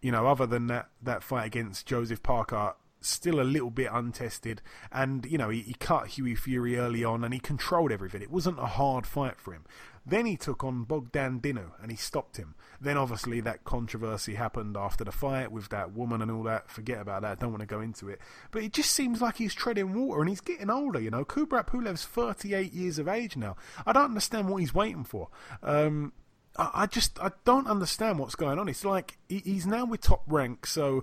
you know, other than that that fight against Joseph Parker, still a little bit untested. And you know, he, he cut Hughie Fury early on, and he controlled everything. It wasn't a hard fight for him. Then he took on Bogdan Dinu and he stopped him. Then obviously that controversy happened after the fight with that woman and all that. Forget about that. Don't want to go into it. But it just seems like he's treading water and he's getting older. You know, Kubrat Pulev's 38 years of age now. I don't understand what he's waiting for. Um, I, just I don't understand what's going on. It's like he's now with top rank, so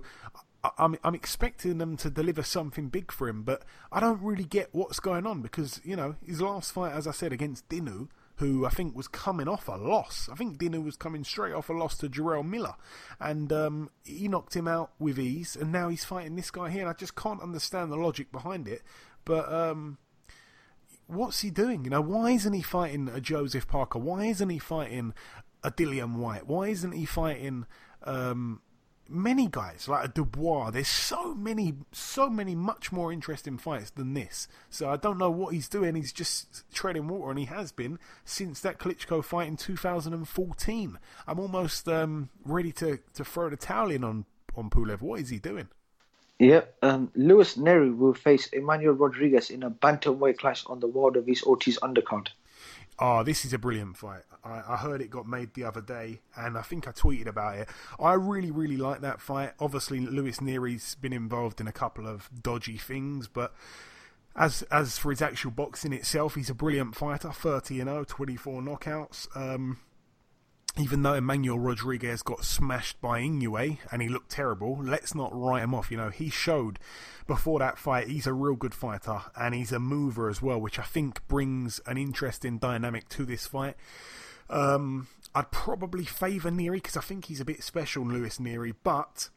I'm I'm expecting them to deliver something big for him, but I don't really get what's going on because you know his last fight, as I said, against Dinu who I think was coming off a loss. I think Dinu was coming straight off a loss to Jarrell Miller, and um, he knocked him out with ease. And now he's fighting this guy here, and I just can't understand the logic behind it. But um, what's he doing? You know, why isn't he fighting a Joseph Parker? Why isn't he fighting a Dillian Whyte? Why isn't he fighting? Um, many guys like Dubois. There's so many, so many much more interesting fights than this. So I don't know what he's doing. He's just treading water, and he has been since that Klitschko fight in 2014. I'm almost um, ready to, to throw the towel in on on Pulev. What is he doing? Yep, um, Luis Nery will face Emmanuel Rodriguez in a bantamweight clash on the Wilder vs Ortiz undercard oh, this is a brilliant fight. I, I, heard it got made the other day, and I think I tweeted about it. I really, really like that fight. Obviously, Luis Nery's been involved in a couple of dodgy things, but as as for his actual boxing itself, he's a brilliant fighter. Thirty and 0, 24 knockouts. Um, even though Emmanuel Rodriguez got smashed by Inoue and he looked terrible, let's not write him off. You know, he showed before that fight he's a real good fighter and he's a mover as well, which I think brings an interesting dynamic to this fight. Um, I'd probably favour Nery because I think he's a bit special, Luis Nery, but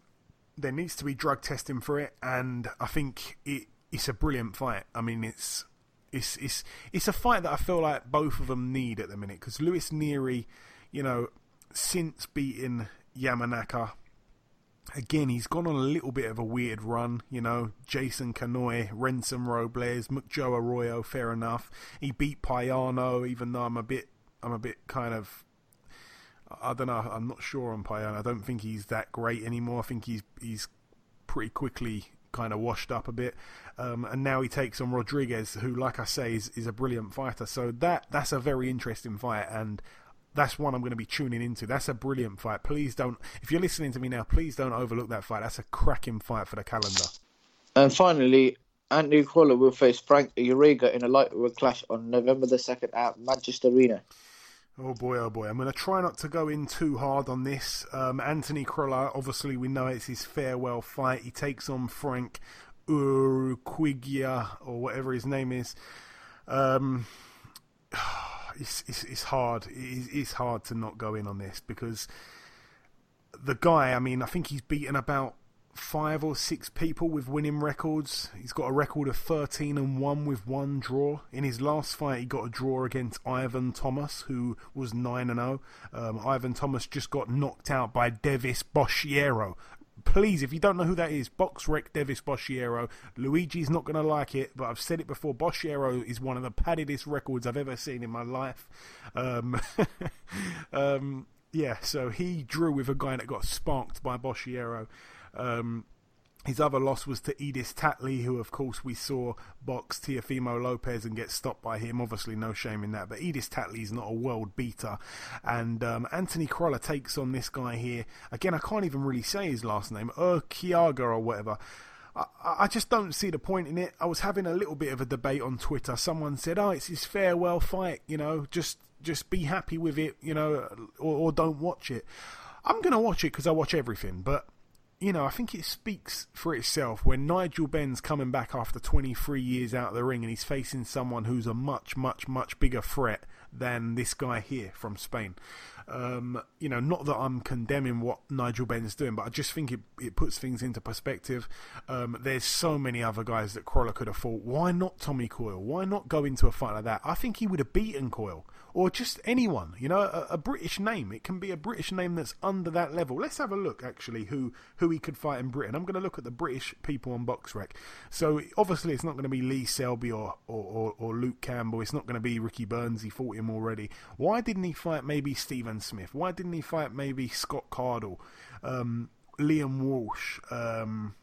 there needs to be drug testing for it, and I think it, it's a brilliant fight. I mean, it's it's it's it's a fight that I feel like both of them need at the minute because Luis Nery you know, since beating Yamanaka, again, he's gone on a little bit of a weird run. You know, Jason Canoy, Renson Robles, McJoe Arroyo, fair enough. He beat Payano, even though I'm a bit, I'm a bit kind of, I don't know, I'm not sure on Payano. I don't think he's that great anymore. I think he's he's pretty quickly kind of washed up a bit. Um, and now he takes on Rodriguez, who, like I say, is, is a brilliant fighter. So that that's a very interesting fight, and that's one I'm going to be tuning into. That's a brilliant fight. Please don't, if you're listening to me now, please don't overlook that fight. That's a cracking fight for the calendar. And finally, Anthony Crolla will face Frank Urquiaga in a lightweight clash on November the 2nd at Manchester Arena. Oh boy, oh boy. I'm going to try not to go in too hard on this. Um, Anthony Crolla, obviously, we know it's his farewell fight. He takes on Frank Urquiaga, or whatever his name is. Um, [sighs] it's, it's, it's hard. It's hard to not go in on this because the guy. I mean, I think he's beaten about five or six people with winning records. He's got a record of 13 and 1 with one draw. In his last fight, he got a draw against Ivan Thomas, who was 9 and 0. Um, Ivan Thomas just got knocked out by Devis Boschiero, please, if you don't know who that is, BoxRec Devis Boschiero. Luigi's not going to like it, but I've said it before. Boschiero is one of the paddedest records I've ever seen in my life. Um, [laughs] um, yeah, so he drew with a guy that got sparked by Boschiero. Um, his other loss was to Edis Tatli, who, of course, we saw box Teofimo Lopez and get stopped by him. Obviously, no shame in that. But Edis Tatli's not a world beater. And um, Anthony Crolla takes on this guy here. Again, I can't even really say his last name, Urquiaga or whatever. I, I just don't see the point in it. I was having a little bit of a debate on Twitter. Someone said, "Oh, it's his farewell fight. You know, just just be happy with it. You know, or, or don't watch it." I'm gonna watch it because I watch everything, but you know, I think it speaks for itself when Nigel Benn's coming back after 23 years out of the ring and he's facing someone who's a much, much, much bigger threat than this guy here from Spain. Um, you know, not that I'm condemning what Nigel Benn's doing, but I just think it, it puts things into perspective. Um, there's so many other guys that Crolla could have fought. Why not Tommy Coyle? Why not go into a fight like that? I think he would have beaten Coyle or just anyone, you know, a, a, British name. It can be a British name that's under that level. Let's have a look, actually, who who he could fight in Britain. I'm going to look at the British people on BoxRec. So obviously, it's not going to be Lee Selby or, or, or, or Luke Campbell. It's not going to be Ricky Burns. He fought him already. Why didn't he fight maybe Stephen Smith? Why didn't he fight maybe Scott Cardle, um, Liam Walsh? Um,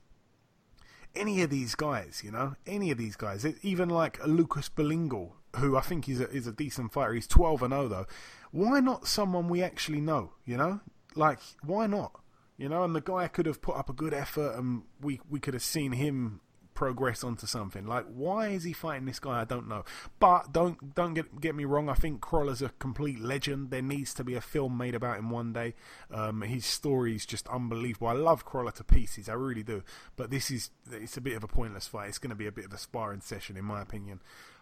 any of these guys, you know, any of these guys, even like Lucas Beringal, who I think is a, is a decent fighter. He's 12 and 0 though. Why not someone we actually know? You know, like why not? You know, and the guy could have put up a good effort, and we we could have seen him progress onto something. Like, why is he fighting this guy? I don't know. But don't don't get get me wrong. I think Crolla's a complete legend. There needs to be a film made about him one day. Um, his story is just unbelievable. I love Crolla to pieces. I really do. But this is it's a bit of a pointless fight. It's going to be a bit of a sparring session, in my opinion.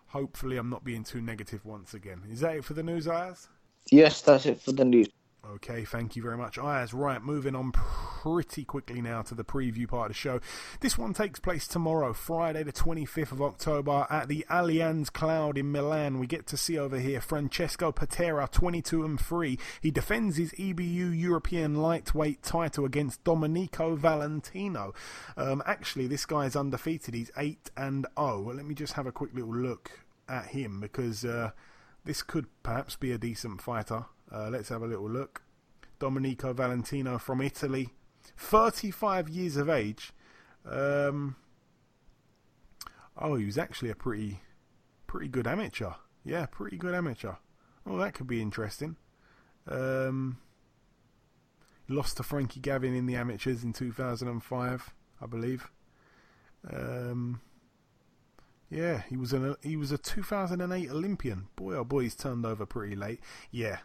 Hopefully, I'm not being too negative once again. Is that it for the news, Ayaz? Yes, that's it for the news. Okay, thank you very much. Ayaz, right, moving on pretty quickly now to the preview part of the show. This one takes place tomorrow, Friday, the 25th of October, at the Allianz Cloud in Milan. We get to see over here Francesco Patera, 22 and 3. He defends his EBU European lightweight title against Domenico Valentino. Um, actually, this guy is undefeated. He's 8 and 0. Well, let me just have a quick little look at him because uh, this could perhaps be a decent fighter. Uh, let's have a little look. Domenico Valentino from Italy, 35 years of age. Um, oh, he was actually a pretty, pretty good amateur. Yeah, pretty good amateur. Oh, that could be interesting. Um, lost to Frankie Gavin in the amateurs in 2005, I believe. Um, yeah, he was an he was a 2008 Olympian. Boy, oh boy, he's turned over pretty late. Yeah,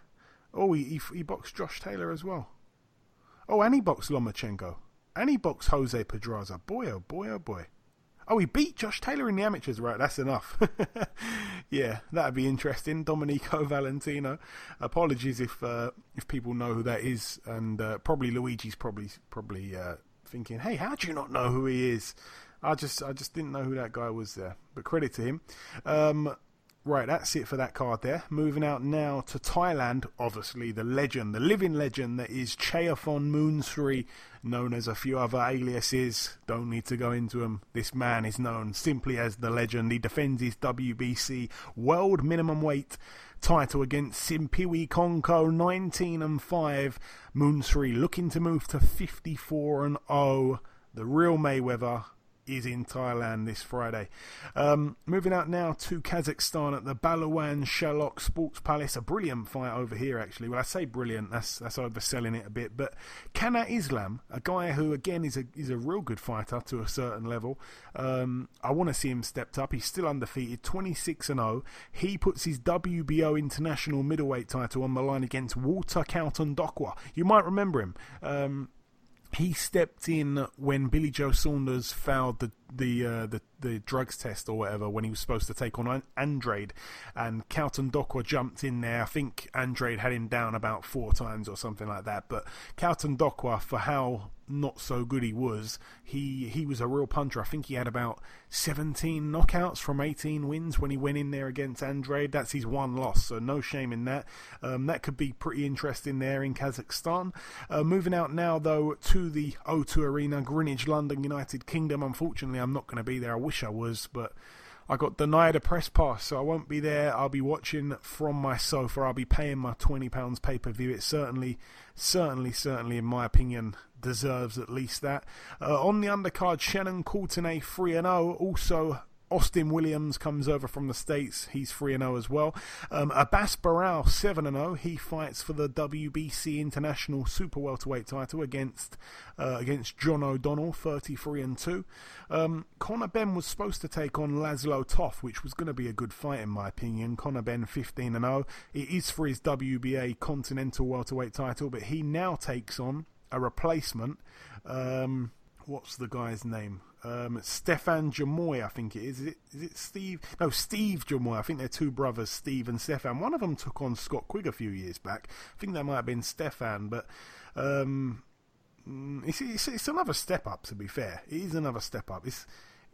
Oh, he, he, he boxed Josh Taylor as well. Oh, and he boxed Lomachenko. And he boxed Jose Pedraza. Boy, oh boy, oh boy. Oh, he beat Josh Taylor in the amateurs. Right, that's enough. [laughs] yeah, that'd be interesting. Domenico [laughs] Valentino. Apologies if uh, if people know who that is, and uh, probably Luigi's probably probably uh, thinking, "Hey, how do you not know who he is?" I just I just didn't know who that guy was there. But credit to him. Um, Right, that's it for that card there. Moving out now to Thailand, obviously the legend, the living legend that is Chayaphon Moonsri, known as a few other aliases. Don't need to go into them. This man is known simply as the legend. He defends his WBC world minimum weight title against Simphiwe Khonco, 19 and 5. Moonsri looking to move to 54 and 0. The real Mayweather is in Thailand this Friday. Um, moving out now to Kazakhstan at the Baluan Sholak Sports Palace. A brilliant fight over here, actually. Well, I say brilliant, that's that's overselling it a bit. But Kanat Islam, a guy who again is a is a real good fighter to a certain level. Um, I want to see him stepped up. He's still undefeated, 26 and 0. He puts his WBO international middleweight title on the line against Walter Dokwa. You might remember him. Um, he stepped in when Billy Joe Saunders fouled the the uh, the the drugs test or whatever when he was supposed to take on Andrade, and Kautondokwa jumped in there. I think Andrade had him down about four times or something like that. But Kautondokwa, for how not so good he was, he he was a real puncher. I think he had about 17 knockouts from 18 wins when he went in there against Andrade. That's his one loss, so no shame in that. Um, that could be pretty interesting there in Kazakhstan. Uh, moving out now though to the O2 Arena, Greenwich, London, United Kingdom. Unfortunately, I'm not going to be there. I wish I was, but I got denied a press pass, so I won't be there. I'll be watching from my sofa. I'll be paying my twenty pounds pay per view. It certainly, certainly, certainly, in my opinion, deserves at least that. Uh, on the undercard, Shannon Courtenay three and zero. Also Austin Williams comes over from the States. He's 3 0 as well. Um, Abass Baraou, 7 0. He fights for the WBC International Super Welterweight title against uh, against John O'Donnell, 33 and 2. Um, Conor Benn was supposed to take on Laszlo Toth, which was going to be a good fight in my opinion. Conor Benn, 15 and 0. It is for his WBA Continental Welterweight title, but he now takes on a replacement. Um, what's the guy's name? Um, Stefan Jamoye, I think it is. Is it, is it Steve? No, Steve Jamoye. I think they're two brothers, Steve and Stefan. One of them took on Scott Quigg a few years back. I think that might have been Stefan, but um, mm, it's, it's, it's another step up. To be fair, it is another step up. It's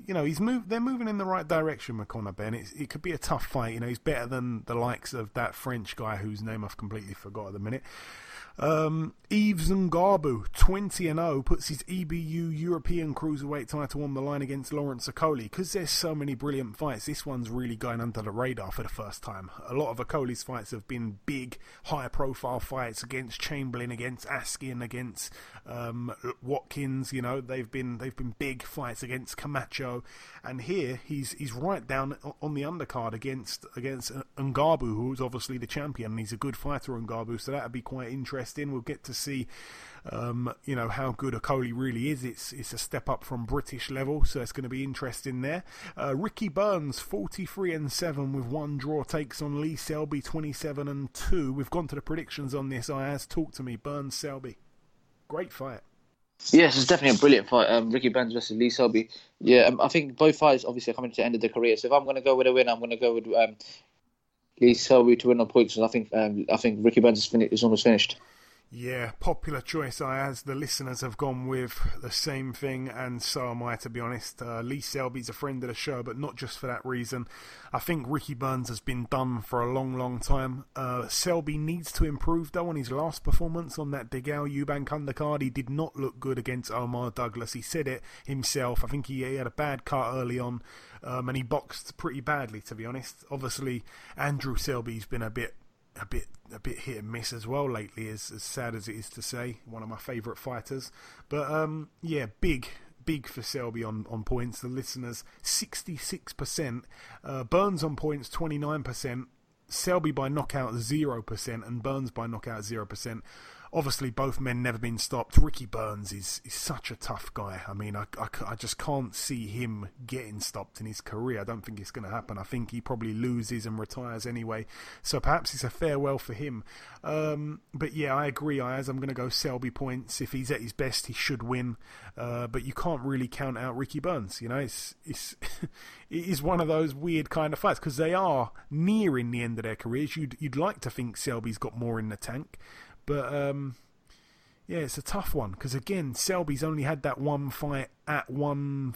you know he's moved. They're moving in the right direction, McConnor Ben. It's, it could be a tough fight. You know he's better than the likes of that French guy whose name I've completely forgot at the minute. Um, Yves Ngabu, 20 and 0, puts his EBU European Cruiserweight title on the line against Lawrence Okolie. Because there's so many brilliant fights, this one's really going under the radar for the first time. A lot of Okolie's fights have been big, high profile fights against Chamberlain, against Askin, against um, Watkins. You know, they've been they've been big fights against Camacho. And here he's he's right down on the undercard against against Ngabu, who's obviously the champion. And he's a good fighter, Ngabu, so that'd be quite interesting. We'll get to see, um, you know, how good Okolie really is. It's it's a step up from British level, so it's going to be interesting there. Uh, Ricky Burns, 43 and 7 with one draw, takes on Lee Selby, 27 and 2. We've gone to the predictions on this. Ayaz talk to me. Burns Selby, great fight. Yes, it's definitely a brilliant fight. Um, Ricky Burns versus Lee Selby. Yeah, um, I think both fights obviously are coming to the end of their career. So if I'm going to go with a win, I'm going to go with um, Lee Selby to win on points. And I think um, I think Ricky Burns is, fin- is almost finished. Yeah, popular choice. Ayaz the listeners have gone with the same thing, and so am I. To be honest, uh, Lee Selby's a friend of the show, but not just for that reason. I think Ricky Burns has been done for a long, long time. Uh, Selby needs to improve though on his last performance on that DeGale Eubank undercard. He did not look good against Omar Douglas. He said it himself. I think he, he had a bad cut early on, um, and he boxed pretty badly. To be honest, obviously Andrew Selby's been a bit a bit a bit hit and miss as well lately, as, as sad as it is to say. One of my favourite fighters. But um, yeah, big big for Selby on, on points. The listeners 66%. Uh, Burns on points 29%. Selby by knockout 0%. And Burns by knockout 0% obviously both men never been stopped. Ricky Burns is, is such a tough guy. I mean, I, I, I just can't see him getting stopped in his career. I don't think it's going to happen. I think he probably loses and retires anyway. So perhaps it's a farewell for him. Um, but yeah, I agree, Ayaz. I'm going to go Selby points. If he's at his best, he should win. Uh, but you can't really count out Ricky Burns. You know, it's, it's [laughs] it is one of those weird kind of fights because they are nearing the end of their careers. You'd, you'd like to think Selby's got more in the tank. But um, yeah, it's a tough one because again, Selby's only had that one fight at one.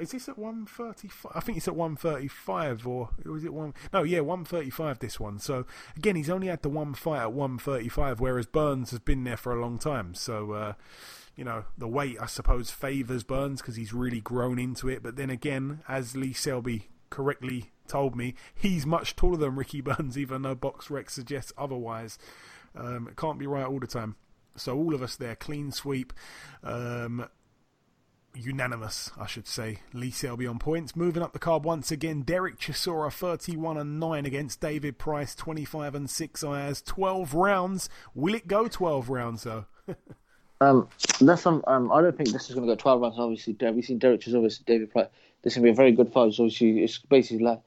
Is this at one thirty five? I think it's at one thirty five, or was it one? No, yeah, one thirty five. This one. So again, he's only had the one fight at one thirty five, whereas Burns has been there for a long time. So. Uh, you know, the weight, I suppose, favours Burns because he's really grown into it. But then again, as Lee Selby correctly told me, he's much taller than Ricky [laughs] Burns, even though BoxRec suggests otherwise. Um, it can't be right all the time. So all of us there, clean sweep. Um, unanimous, I should say. Lee Selby on points. Moving up the card once again, Derek Chisora 31 and 9 against David Price 25 and 6 Ayaz 12 rounds. Will it go 12 rounds though? [laughs] um, that's um, I don't think this is going to go 12 rounds. Obviously, we've seen Derek Chisora, David Price. This is going to be a very good fight. So obviously, it's basically like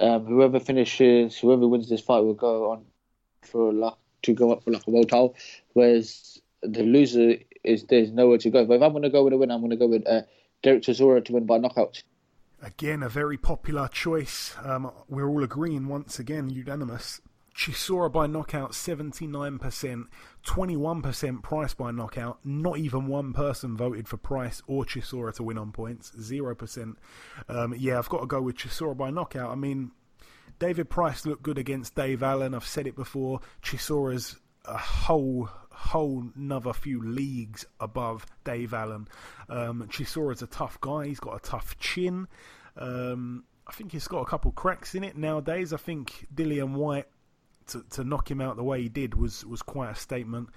um, whoever finishes, whoever wins this fight will go on for like to go up for like a world title, whereas the loser is there's nowhere to go. But if I'm going to go with a win, I'm going to go with uh, Derek Chisora to win by knockout. Again, a very popular choice. Um, we're all agreeing once again, unanimous. Chisora by knockout, 79%, 21% Price by knockout. Not even one person voted for Price or Chisora to win on points. 0%. Um, yeah, I've got to go with Chisora by knockout. I mean, David Price looked good against Dave Allen. I've said it before. Chisora's a whole whole another few leagues above Dave Allen. Um, Chisora's a tough guy. He's got a tough chin. Um, I think he's got a couple cracks in it nowadays. I think Dillian Whyte to, to knock him out the way he did was was quite a statement.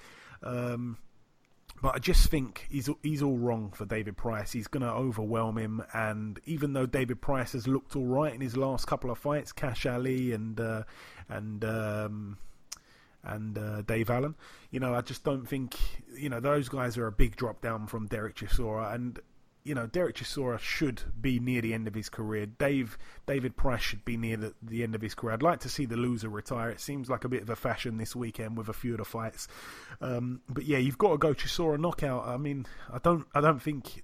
Um, but I just think he's he's all wrong for David Price. He's going to overwhelm him, and even though David Price has looked all right in his last couple of fights, Cash Ali and uh, and um, and uh, Dave Allen, you know, I just don't think you know those guys are a big drop down from Derek Chisora, and you know, Derek Chisora should be near the end of his career. Dave David Price should be near the, the, end of his career. I'd like to see the loser retire. It seems like a bit of a fashion this weekend with a few of the fights. Um, but yeah, you've got to go Chisora knockout. I mean, I don't I don't think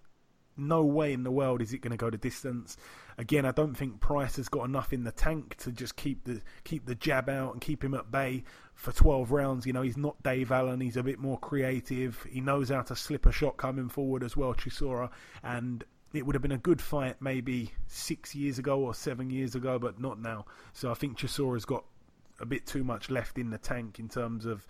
no way in the world is it going to go the distance. Again, I don't think Price has got enough in the tank to just keep the keep the jab out and keep him at bay for 12 rounds. You know, he's not Dave Allen. He's a bit more creative. He knows how to slip a shot coming forward as well, Chisora. And it would have been a good fight maybe six years ago or seven years ago, but not now. So I think Chisora's got a bit too much left in the tank in terms of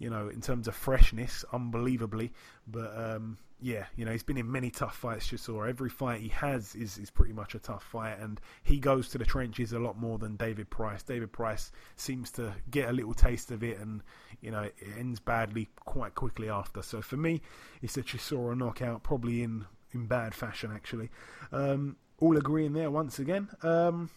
you know, in terms of freshness, unbelievably. But um, yeah, you know, he's been in many tough fights. Chisora, every fight he has is is pretty much a tough fight, and he goes to the trenches a lot more than David Price. David Price seems to get a little taste of it, and you know, it ends badly quite quickly after. So for me, it's a Chisora knockout, probably in in bad fashion actually. Um, all agreeing there once again. Um,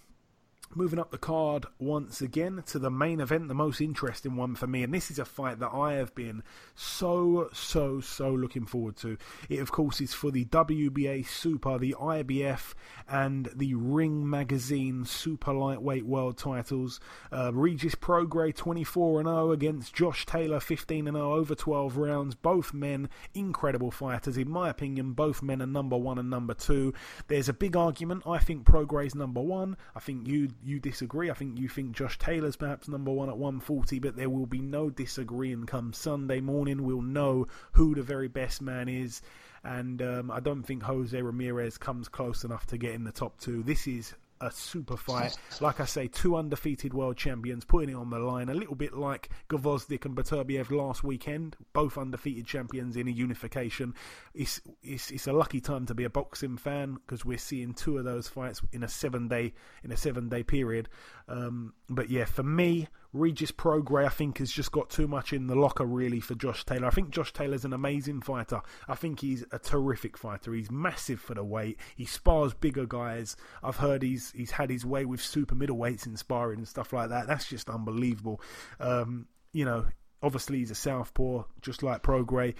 Moving up the card once again to the main event, the most interesting one for me, and this is a fight that I have been so, so, so looking forward to. It, of course, is for the WBA Super, the IBF, and the Ring Magazine Super Lightweight World titles. Uh, Regis Prograis 24 and 0 against Josh Taylor 15 and 0 over 12 rounds. Both men incredible fighters, in my opinion. Both men are number one and number two. There's a big argument. I think Prograis number one. I think you you disagree. I think you think Josh Taylor's perhaps number one at 140, but there will be no disagreeing come Sunday morning. We'll know who the very best man is. And um, I don't think Jose Ramirez comes close enough to get in the top two. This is a super fight. Like I say, two undefeated world champions putting it on the line, a little bit like Gvozdyk and Beterbiev last weekend, both undefeated champions in a unification. It's it's it's a lucky time to be a boxing fan because we're seeing two of those fights in a seven day in a seven day period. Um, but yeah, for me, Regis Prograis, I think, has just got too much in the locker, really, for Josh Taylor. I think Josh Taylor's an amazing fighter. I think he's a terrific fighter. He's massive for the weight. He spars bigger guys. I've heard he's he's had his way with super middleweights in sparring and stuff like that. That's just unbelievable. Um, you know, obviously he's a southpaw, just like Prograis.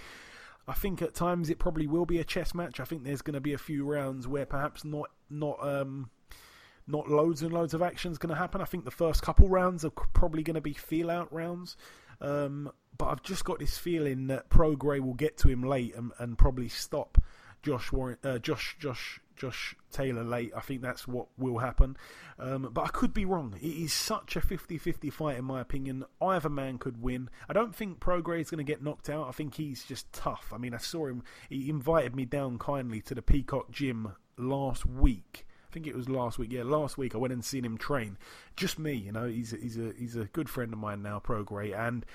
I think at times it probably will be a chess match. I think there's going to be a few rounds where perhaps not not um, not loads and loads of action is going to happen. I think the first couple rounds are probably going to be feel out rounds. Um, but I've just got this feeling that Prograis will get to him late and, and probably stop Josh Warren, uh, Josh Josh Josh Taylor late. I think that's what will happen. Um, but I could be wrong. It is such a 50-50 fight in my opinion. Either man could win. I don't think Prograis is going to get knocked out. I think he's just tough. I mean, I saw him. He invited me down kindly to the Peacock Gym last week think it was last week. Yeah, last week I went and seen him train. Just me, you know. He's a, he's a he's a good friend of mine now, Prograis, and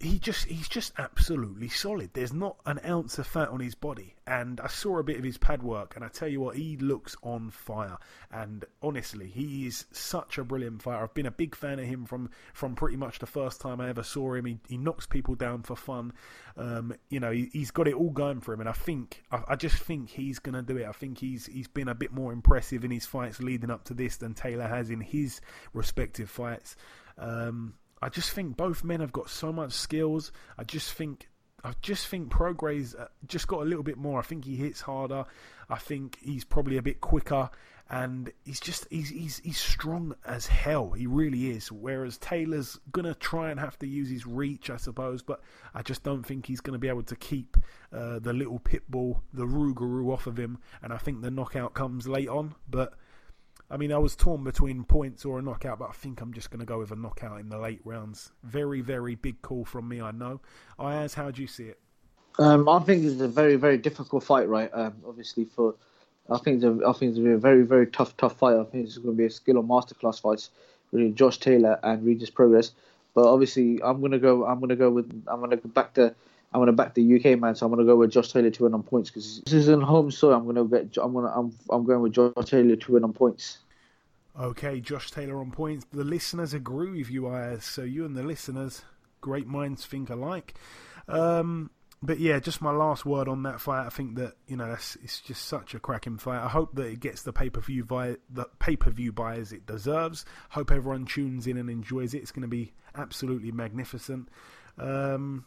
he just he's just absolutely solid. There's not an ounce of fat on his body, and I saw a bit of his pad work, and I tell you what, he looks on fire. And honestly, he is such a brilliant fighter. I've been a big fan of him from from pretty much the first time I ever saw him. He, he knocks people down for fun. Um, you know, he, has got it all going for him, and I think I, I just think he's going to do it. I think he's he's been a bit more impressive in his fights leading up to this than Taylor has in his respective fights. Um, I just think both men have got so much skills. I just think I just think Prograis uh, just got a little bit more. I think he hits harder. I think he's probably a bit quicker, and he's just he's he's he's strong as hell. He really is. Whereas Taylor's gonna try and have to use his reach, I suppose, but I just don't think he's gonna be able to keep uh, the little pit bull, the Rougarou off of him. And I think the knockout comes late on, but I mean, I was torn between points or a knockout, but I think I'm just going to go with a knockout in the late rounds. Very, very big call from me, I know. Ayaz, how do you see it? Um, I think it's a very, very difficult fight, right? Um, obviously, for I think it's a, I think it's a very, very tough, tough fight. I think it's going to be a skill or masterclass fight between Josh Taylor and Regis Prograis. But obviously, I'm going to go. I'm going to go with. I'm going to go back to. I'm gonna back the UK man, so I'm gonna go with Josh Taylor to win on points because this isn't home soil. I'm gonna get. I'm gonna. I'm. I'm going with Josh Taylor to win on points. Okay, Josh Taylor on points. The listeners agree with you, Ayaz. So you and the listeners, great minds think alike. Um, but yeah, just my last word on that fight. I think that you know it's just such a cracking fight. I hope that it gets the pay per view buy the pay per view buyers it deserves. Hope everyone tunes in and enjoys it. It's going to be absolutely magnificent. Um,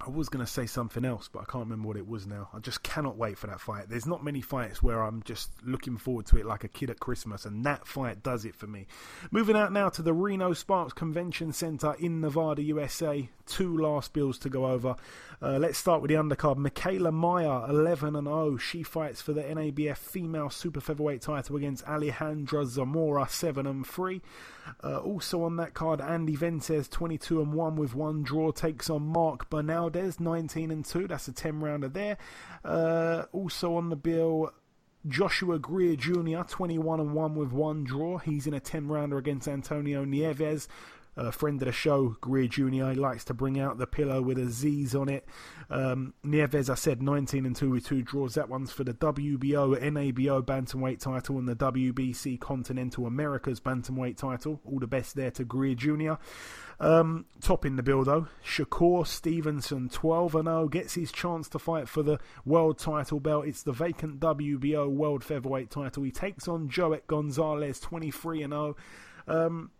I was going to say something else, but I can't remember what it was now. I just cannot wait for that fight. There's not many fights where I'm just looking forward to it like a kid at Christmas, and that fight does it for me. Moving out now to the Reno Sparks Convention Center in Nevada, USA. Two last bills to go over. Uh, let's start with the undercard. Mikaela Mayer, 11 and 0. She fights for the NABF female super featherweight title against Alejandra Zamora, 7 and 3. Uh, also on that card, Andy Vences, 22 and 1 with one draw, takes on Mark Bernaldez, 19 and 2. That's a 10 rounder there. Uh, also on the bill, Joshua Greer Jr., 21 and 1 with one draw. He's in a 10 rounder against Antonio Nieves. A friend of the show, Greer Jr., likes to bring out the pillow with a Z's on it. Um, Nieves, I said, 19 and 2 with two draws. That one's for the WBO, NABO Bantamweight title and the WBC Continental Americas Bantamweight title. All the best there to Greer Jr. Um, topping the bill though, Shakur Stevenson, 12 and 0, gets his chance to fight for the world title belt. It's the vacant WBO World Featherweight title. He takes on Joet Gonzalez, 23 and 0. Um,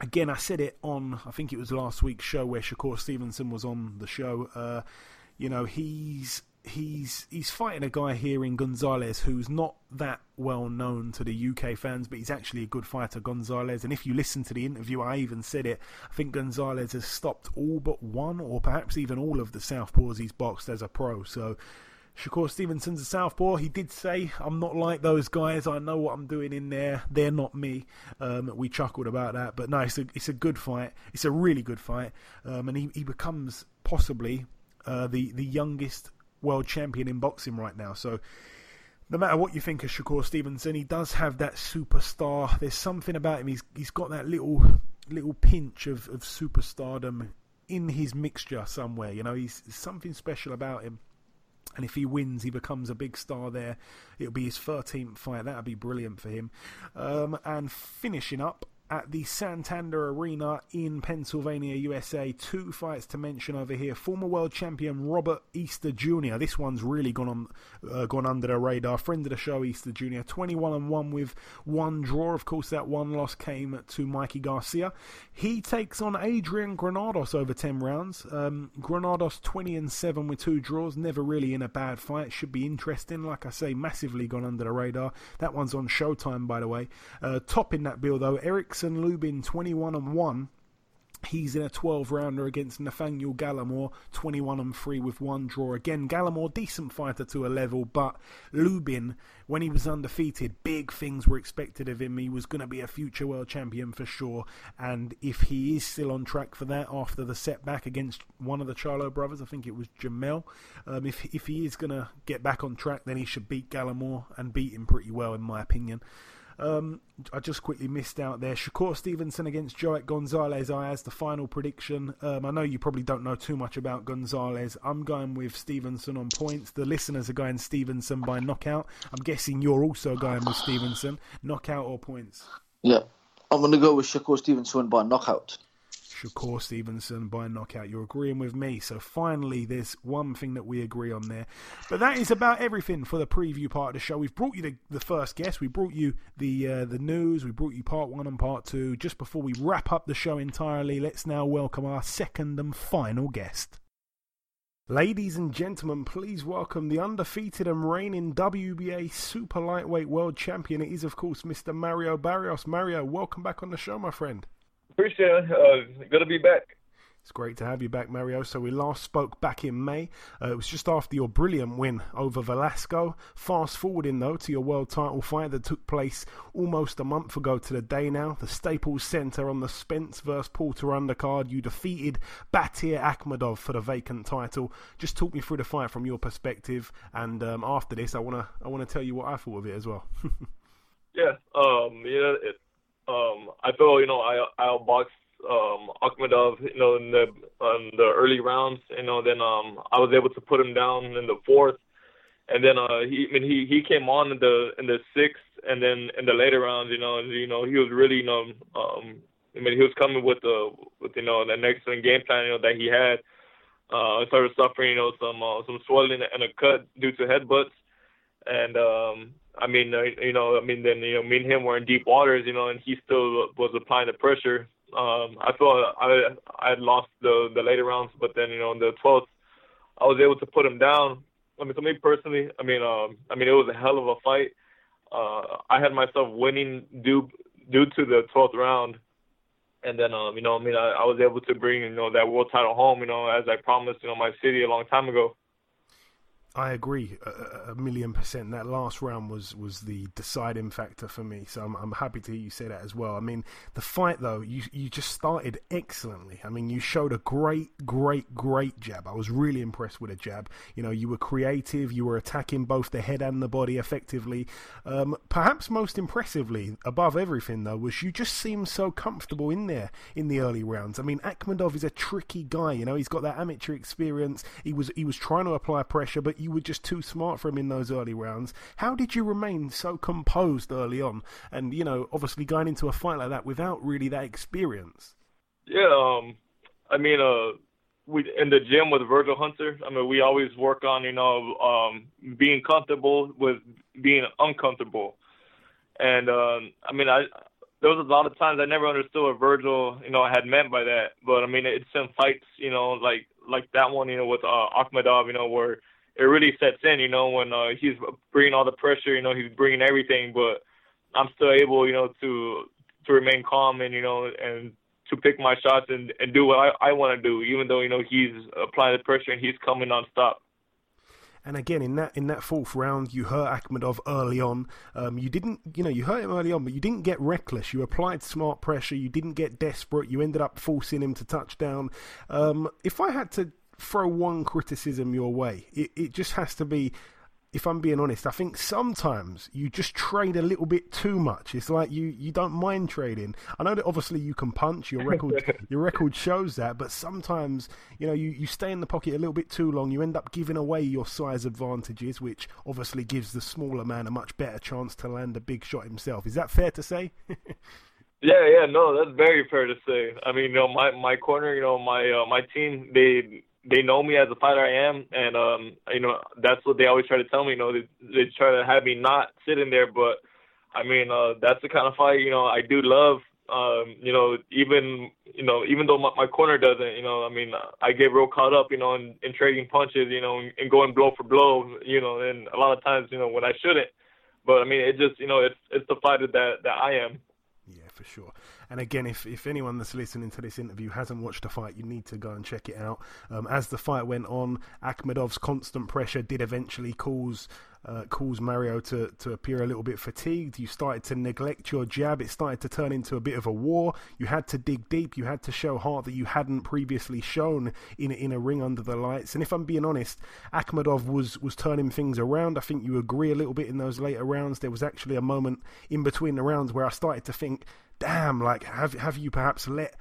again, I said it on, I think it was last week's show where Shakur Stevenson was on the show. Uh, you know, he's he's he's fighting a guy here in Gonzalez who's not that well known to the UK fans, but he's actually a good fighter, Gonzalez. And if you listen to the interview, I even said it. I think Gonzalez has stopped all but one, or perhaps even all of the southpaws he's boxed as a pro. So. Shakur Stevenson's a southpaw. He did say, "I'm not like those guys. I know what I'm doing in there. They're not me." Um, we chuckled about that, but no, it's a it's a good fight. It's a really good fight, um, and he, he becomes possibly uh, the the youngest world champion in boxing right now. So no matter what you think of Shakur Stevenson, he does have that superstar. There's something about him. He's he's got that little little pinch of, of superstardom in his mixture somewhere. You know, he's something special about him. And if he wins, he becomes a big star there. It'll be his 13th fight. That'll be brilliant for him. Um, and finishing up, at the Santander Arena in Pennsylvania, USA. Two fights to mention over here. Former world champion Robert Easter Jr. This one's really gone on, uh, gone under the radar. Friend of the show, Easter Jr. 21 and 1 with one draw. Of course, that one loss came to Mikey Garcia. He takes on Adrian Granados over 10 rounds. Um, Granados 20 and 7 with two draws. Never really in a bad fight. Should be interesting. Like I say, massively gone under the radar. That one's on Showtime, by the way. Uh, topping that bill, though, Eric Jackson Lubin 21 and 1. He's in a 12 rounder against Nathaniel Gallimore, 21 and 3 with one draw. Again, Gallimore, decent fighter to a level, but Lubin, when he was undefeated, big things were expected of him. He was going to be a future world champion for sure. And if he is still on track for that after the setback against one of the Charlo brothers, I think it was Jamel, um, if, if he is going to get back on track, then he should beat Gallimore and beat him pretty well, in my opinion. Um, I just quickly missed out there. Shakur Stevenson against Joet Gonzalez. I as the final prediction. Um, I know you probably don't know too much about Gonzalez. I'm going with Stevenson on points. The listeners are going Stevenson by knockout. I'm guessing you're also going with Stevenson. Knockout or points? Yeah, I'm going to go with Shakur Stevenson by knockout. Shakur Stevenson by knockout. You're agreeing with me. So finally, there's one thing that we agree on there. But that is about everything for the preview part of the show. We've brought you the, the first guest. We brought you the uh, the news. We brought you part one and part two. Just before we wrap up the show entirely, let's now welcome our second and final guest. Ladies and gentlemen, please welcome the undefeated and reigning WBA super lightweight world champion. It is, of course, Mr. Mario Barrios. Mario, welcome back on the show, my friend. Appreciate it. Uh, good to be back. It's great to have you back, Mario. So we last spoke back in May. Uh, it was just after your brilliant win over Velasco. Fast forwarding though to your world title fight that took place almost a month ago to the day now. The Staples Center on the Spence vs Porter undercard. You defeated Batyr Akhmedov for the vacant title. Just talk me through the fight from your perspective, and um, after this, I wanna I wanna tell you what I thought of it as well. [laughs] yeah, um, yeah, it, um, I feel you know I I outboxed um, Akhmedov, you know, in the in the early rounds. You know, then um, I was able to put him down in the fourth, and then uh, he, I mean, he he came on in the in the sixth, and then in the later rounds, you know, you know, he was really, you know, um, I mean, he was coming with the with you know an excellent game plan, you know, that he had. Uh, I started suffering, you know, some uh, some swelling and a cut due to headbutts, and um, I mean, uh, you know, I mean, then you know, me and him were in deep waters, you know, and he still was applying the pressure. Um, I thought I I had lost the the later rounds, but then you know, in the 12th, I was able to put him down. I mean, to me personally, I mean, um, I mean, it was a hell of a fight. Uh, I had myself winning due due to the 12th round, and then um, you know, I mean, I, I was able to bring you know that world title home, you know, as I promised, you know, my city a long time ago. I agree a, million percent. That last round was was the deciding factor for me. So I'm I'm happy to hear you say that as well. I mean, the fight though, you you just started excellently. I mean, you showed a great, great, great jab. I was really impressed with a jab. You know, you were creative. You were attacking both the head and the body effectively. Um, perhaps most impressively, above everything though, was you just seemed so comfortable in there in the early rounds. I mean, Akhmedov is a tricky guy. You know, he's got that amateur experience. He was he was trying to apply pressure, but you were just too smart for him in those early rounds. How did you remain so composed early on? And, you know, obviously going into a fight like that without really that experience. Yeah, um, I mean, uh, we in the gym with Virgil Hunter. I mean, we always work on you know um, being comfortable with being uncomfortable, and um, I mean, I there was a lot of times I never understood what Virgil you know had meant by that. But I mean, it's in fights you know like like that one you know with uh, Akhmedov you know where it really sets in, you know, when uh, he's bringing all the pressure, you know, he's bringing everything, but I'm still able, you know, to to remain calm and you know and to pick my shots and and do what I I want to do, even though you know he's applying the pressure and he's coming nonstop. And again, in that in that fourth round, you hurt Akhmedov early on. Um, you didn't, you know, you hurt him early on, but you didn't get reckless. You applied smart pressure. You didn't get desperate. You ended up forcing him to touchdown. Um, if I had to throw one criticism your way. It, it just has to be, if I'm being honest, I think sometimes you just trade a little bit too much. It's like you, you don't mind trading. I know that obviously you can punch. Your record [laughs] your record shows that, but sometimes you know you, you stay in the pocket a little bit too long. You end up giving away your size advantages, which obviously gives the smaller man a much better chance to land a big shot himself. Is that fair to say? [laughs] Yeah, yeah, no, that's very fair to say. I mean, you know, my my corner, you know, my uh, my team, they they know me as a fighter I am, and um, you know that's what they always try to tell me. You know, they, they try to have me not sit in there, but I mean uh, that's the kind of fight you know I do love. Um, you know, even you know, even though my, my corner doesn't, you know, I mean, I get real caught up, you know, in, in trading punches, you know, and, and going blow for blow, you know, and a lot of times, you know, when I shouldn't. But I mean, it just, you know, it's it's the fighter that that I am. Yeah, for sure. And again, if, if anyone that's listening to this interview hasn't watched the fight, you need to go and check it out. Um, as the fight went on, Akhmedov's constant pressure did eventually cause uh, cause Mario to, to appear a little bit fatigued. You started to neglect your jab. It started to turn into a bit of a war. You had to dig deep. You had to show heart that you hadn't previously shown in in a ring under the lights. And if I'm being honest, Akhmedov was was turning things around. I think you agree a little bit in those later rounds. There was actually a moment in between the rounds where I started to think damn, like have have you perhaps let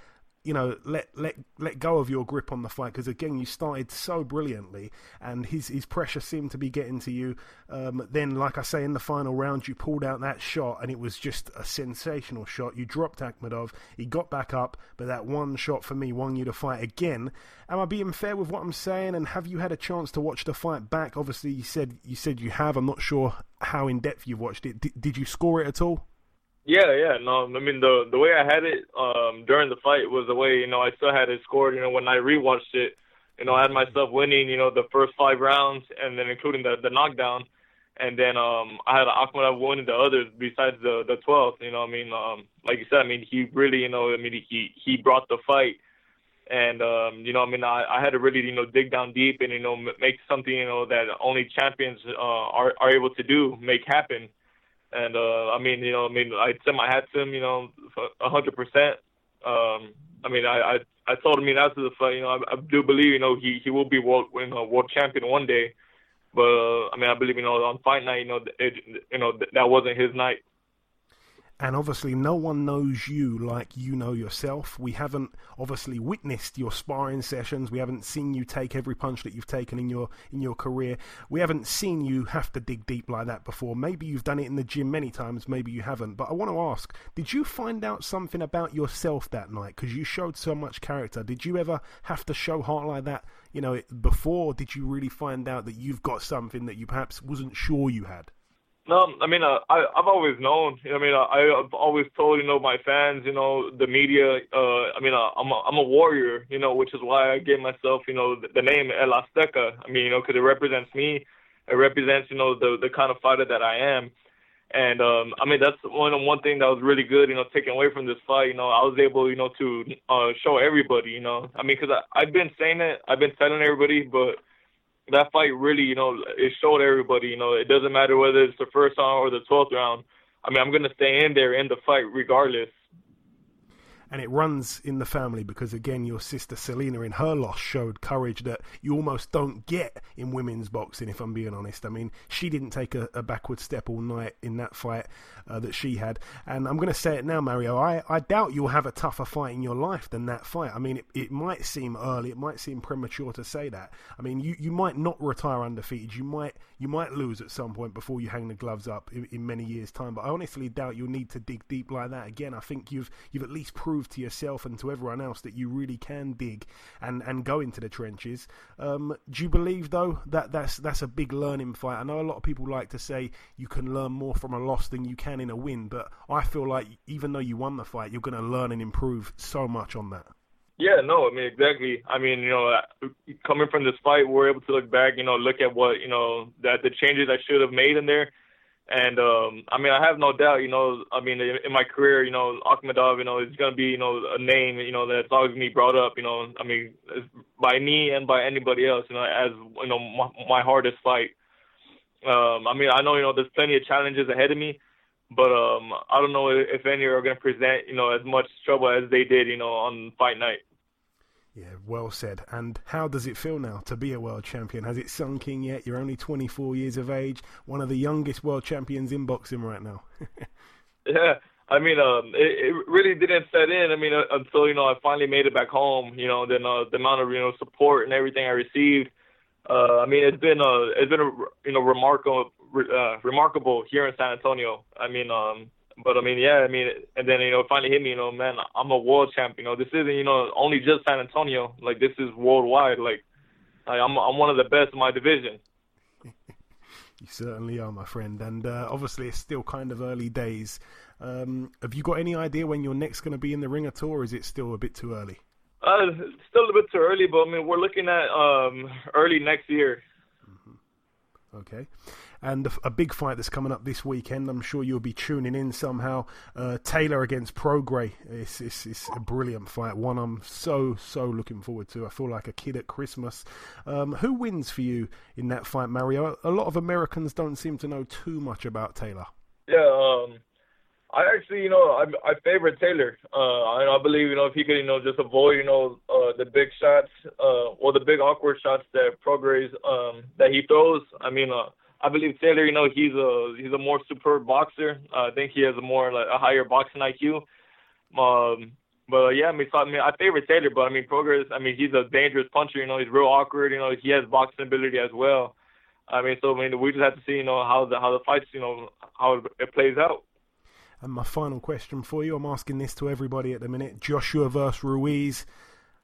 you know let let let go of your grip on the fight? Because again you started so brilliantly and his his pressure seemed to be getting to you. Um, then like I say in the final round you pulled out that shot and it was just a sensational shot. You dropped Akhmedov. He got back up but that one shot for me won you the fight again. Am I being fair with what I'm saying? And have you had a chance to watch the fight back? Obviously you said you said you have. I'm not sure how in depth you've watched it. D- did you score it at all yeah, yeah, no, I mean the the way I had it um during the fight was the way you know I still had it scored. You know, when I rewatched it, you know I had myself winning. You know, the first five rounds, and then including the the knockdown, and then um I had Akhmedov winning the others besides the the 12th. You know, I mean, um like you said, I mean he really, you know, I mean he he brought the fight. And um, you know, I mean, I, I had to really, you know, dig down deep and you know, make something, you know, that only champions uh, are are able to do, make happen and uh, I mean, you know, I mean, I sent my hat to him, you know, a hundred percent. Um, I mean, I, I I told him, I mean, after the fight, you know, I, I do believe, you know, he he will be world, you know, world champion one day. But uh, I mean, I believe, you know, on fight night, you know, it, you know, that wasn't his night. And obviously no one knows you like you know yourself. We haven't obviously witnessed your sparring sessions. We haven't seen you take every punch that you've taken in your in your career. We haven't seen you have to dig deep like that before. Maybe you've done it in the gym many times, maybe you haven't. But I want to ask, did you find out something about yourself that night because you showed so much character? Did you ever have to show heart like that, you know, before did you really find out that you've got something that you perhaps wasn't sure you had? No, I mean, uh, I I've always known. I mean, uh, I, I've always told you know my fans, you know, the media. Uh, I mean, uh, I'm a, I'm a warrior, you know, which is why I gave myself, you know, the, the name El Azteca. I mean, you know, because it represents me. It represents, you know, the the kind of fighter that I am. And um, I mean, that's one one thing that was really good, you know, taken away from this fight. You know, I was able, you know, to uh, show everybody, you know, I mean, because I've been saying it, I've been telling everybody, but that fight really, you know, it showed everybody, you know, it doesn't matter whether it's the first round or the 12th round. I mean, I'm going to stay in there in the fight regardless and it runs in the family because again your sister Selina in her loss showed courage that you almost don't get in women's boxing if I'm being honest. I mean she didn't take a, a backward step all night in that fight uh, that she had. And I'm going to say it now Mario I, I doubt you'll have a tougher fight in your life than that fight. I mean it, it might seem early it might seem premature to say that. I mean you, you might not retire undefeated. You might you might lose at some point before you hang the gloves up in, in many years time. But I honestly doubt you'll need to dig deep like that again. I think you've you've at least proved prove to yourself and to everyone else that you really can dig and, and go into the trenches. Um, do you believe though that that's that's a big learning fight? I know a lot of people like to say you can learn more from a loss than you can in a win, but I feel like even though you won the fight, you're going to learn and improve so much on that. Yeah, no, I mean exactly. I mean, you know, coming from this fight, we're able to look back, you know, look at what you know that the changes I should have made in there, and um, I mean, I have no doubt, you know, I mean, in, in my career, you know, Akhmedov, you know, is going to be, you know, a name, you know, that's always going to be brought up, you know, I mean, by me and by anybody else, you know, as, you know, my, my hardest fight. Um, I mean, I know, you know, there's plenty of challenges ahead of me, but um, I don't know if any are going to present, you know, as much trouble as they did, you know, on fight night. Yeah, well said. And how does it feel now to be a world champion? Has it sunk in yet? You're only 24 years of age, one of the youngest world champions in boxing right now. [laughs] yeah, I mean, um, it, it really didn't set in. I mean, uh, until you know I finally made it back home. You know, then uh, the amount of you know support and everything I received. Uh, I mean, it's been a it's been a you know remarkable uh, remarkable here in San Antonio. I mean, um, but I mean, yeah, I mean, and then you know, finally hit me. You know, man, I'm a world champion. You know, this isn't you know only just San Antonio. Like this is worldwide. Like, I'm I'm one of the best in my division. [laughs] you certainly are, my friend. And uh, obviously, it's still kind of early days. Um, have you got any idea when you're next going to be in the ring at all, or is it still a bit too early? Uh, still a bit too early, but I mean, we're looking at um early next year. Mm-hmm. Okay and a big fight that's coming up this weekend. I'm sure you'll be tuning in somehow. Uh, Taylor against Prograis. It's, it's, it's, a brilliant fight. One I'm so so looking forward to. I feel like a kid at Christmas. Um, who wins for you in that fight, Mario? A lot of Americans don't seem to know too much about Taylor. Yeah. Um... I actually, you know, I I favorite Taylor. Uh, I, I believe, you know, if he could, you know, just avoid, you know, uh, the big shots, uh, or the big awkward shots that Prograis um that he throws. I mean, uh, I believe Taylor, you know, he's a he's a more superb boxer. Uh, I think he has a more like a higher boxing IQ. Um, but uh, yeah, I mean, so, I mean, I favorite Taylor, but I mean, Prograis. I mean, he's a dangerous puncher. You know, he's real awkward. You know, he has boxing ability as well. I mean, so I mean, we just have to see, you know, how the how the fights, you know, how it plays out. And my final question for you, I'm asking this to everybody at the minute: Joshua versus Ruiz.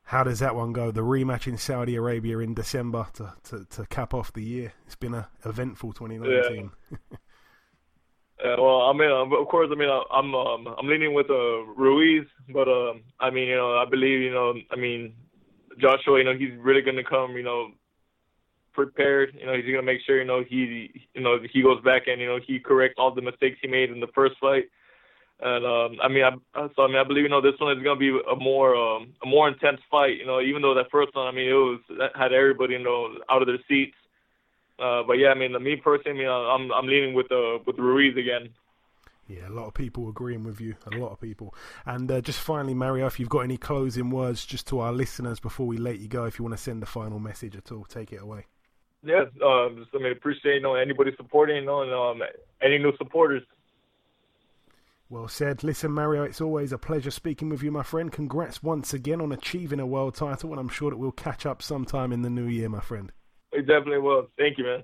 How does that one go? The rematch in Saudi Arabia in December to, to, to cap off the year. It's been an eventful 2019. Yeah. Uh, well, I mean, uh, of course, I mean, uh, I'm um, I'm leaning with uh, Ruiz, but um, I mean, you know, I believe, you know, I mean, Joshua, you know, he's really going to come, you know, prepared. You know, he's going to make sure, you know, he, you know, he goes back and you know he corrects all the mistakes he made in the first fight. And um, I mean, I, so I mean, I believe you know this one is gonna be a more um, a more intense fight. You know, even though that first one, I mean, it was had everybody you know out of their seats. Uh, but yeah, I mean, the me personally, I mean, I'm I'm leaning with uh, with Ruiz again. Yeah, a lot of people agreeing with you. A lot of people. And uh, just finally, Mario, if you've got any closing words just to our listeners before we let you go, if you want to send a final message at all, take it away. Yeah, um, just, I mean, appreciate you know anybody supporting, you know, and um, any new supporters Well said. Listen, Mario, it's always a pleasure speaking with you, my friend. Congrats once again on achieving a world title, and I'm sure that we'll catch up sometime in the new year, my friend. We definitely will. Thank you, man.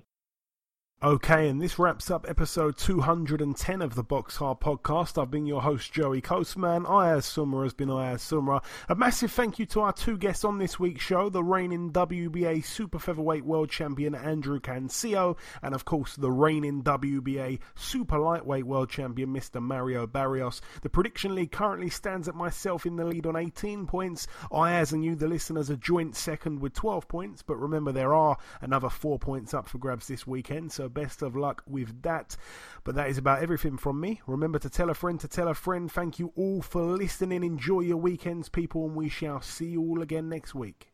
Okay, and this wraps up episode 210 of the Box Hard podcast. I've been your host, Joey Coastman. Ayaz Sumra has been Ayaz Sumra. A massive thank you to our two guests on this week's show the reigning WBA Super Featherweight World Champion Andrew Cancio, and of course, the reigning WBA Super Lightweight World Champion Mr. Mario Barrios. The prediction league currently stands at myself in the lead on 18 points. Ayaz and you, the listeners, are joint second with 12 points, but remember, there are another four points up for grabs this weekend, so best of luck with that. But that is about everything from me. Remember to tell a friend to tell a friend. Thank you all for listening. Enjoy your weekends, people, and we shall see you all again next week.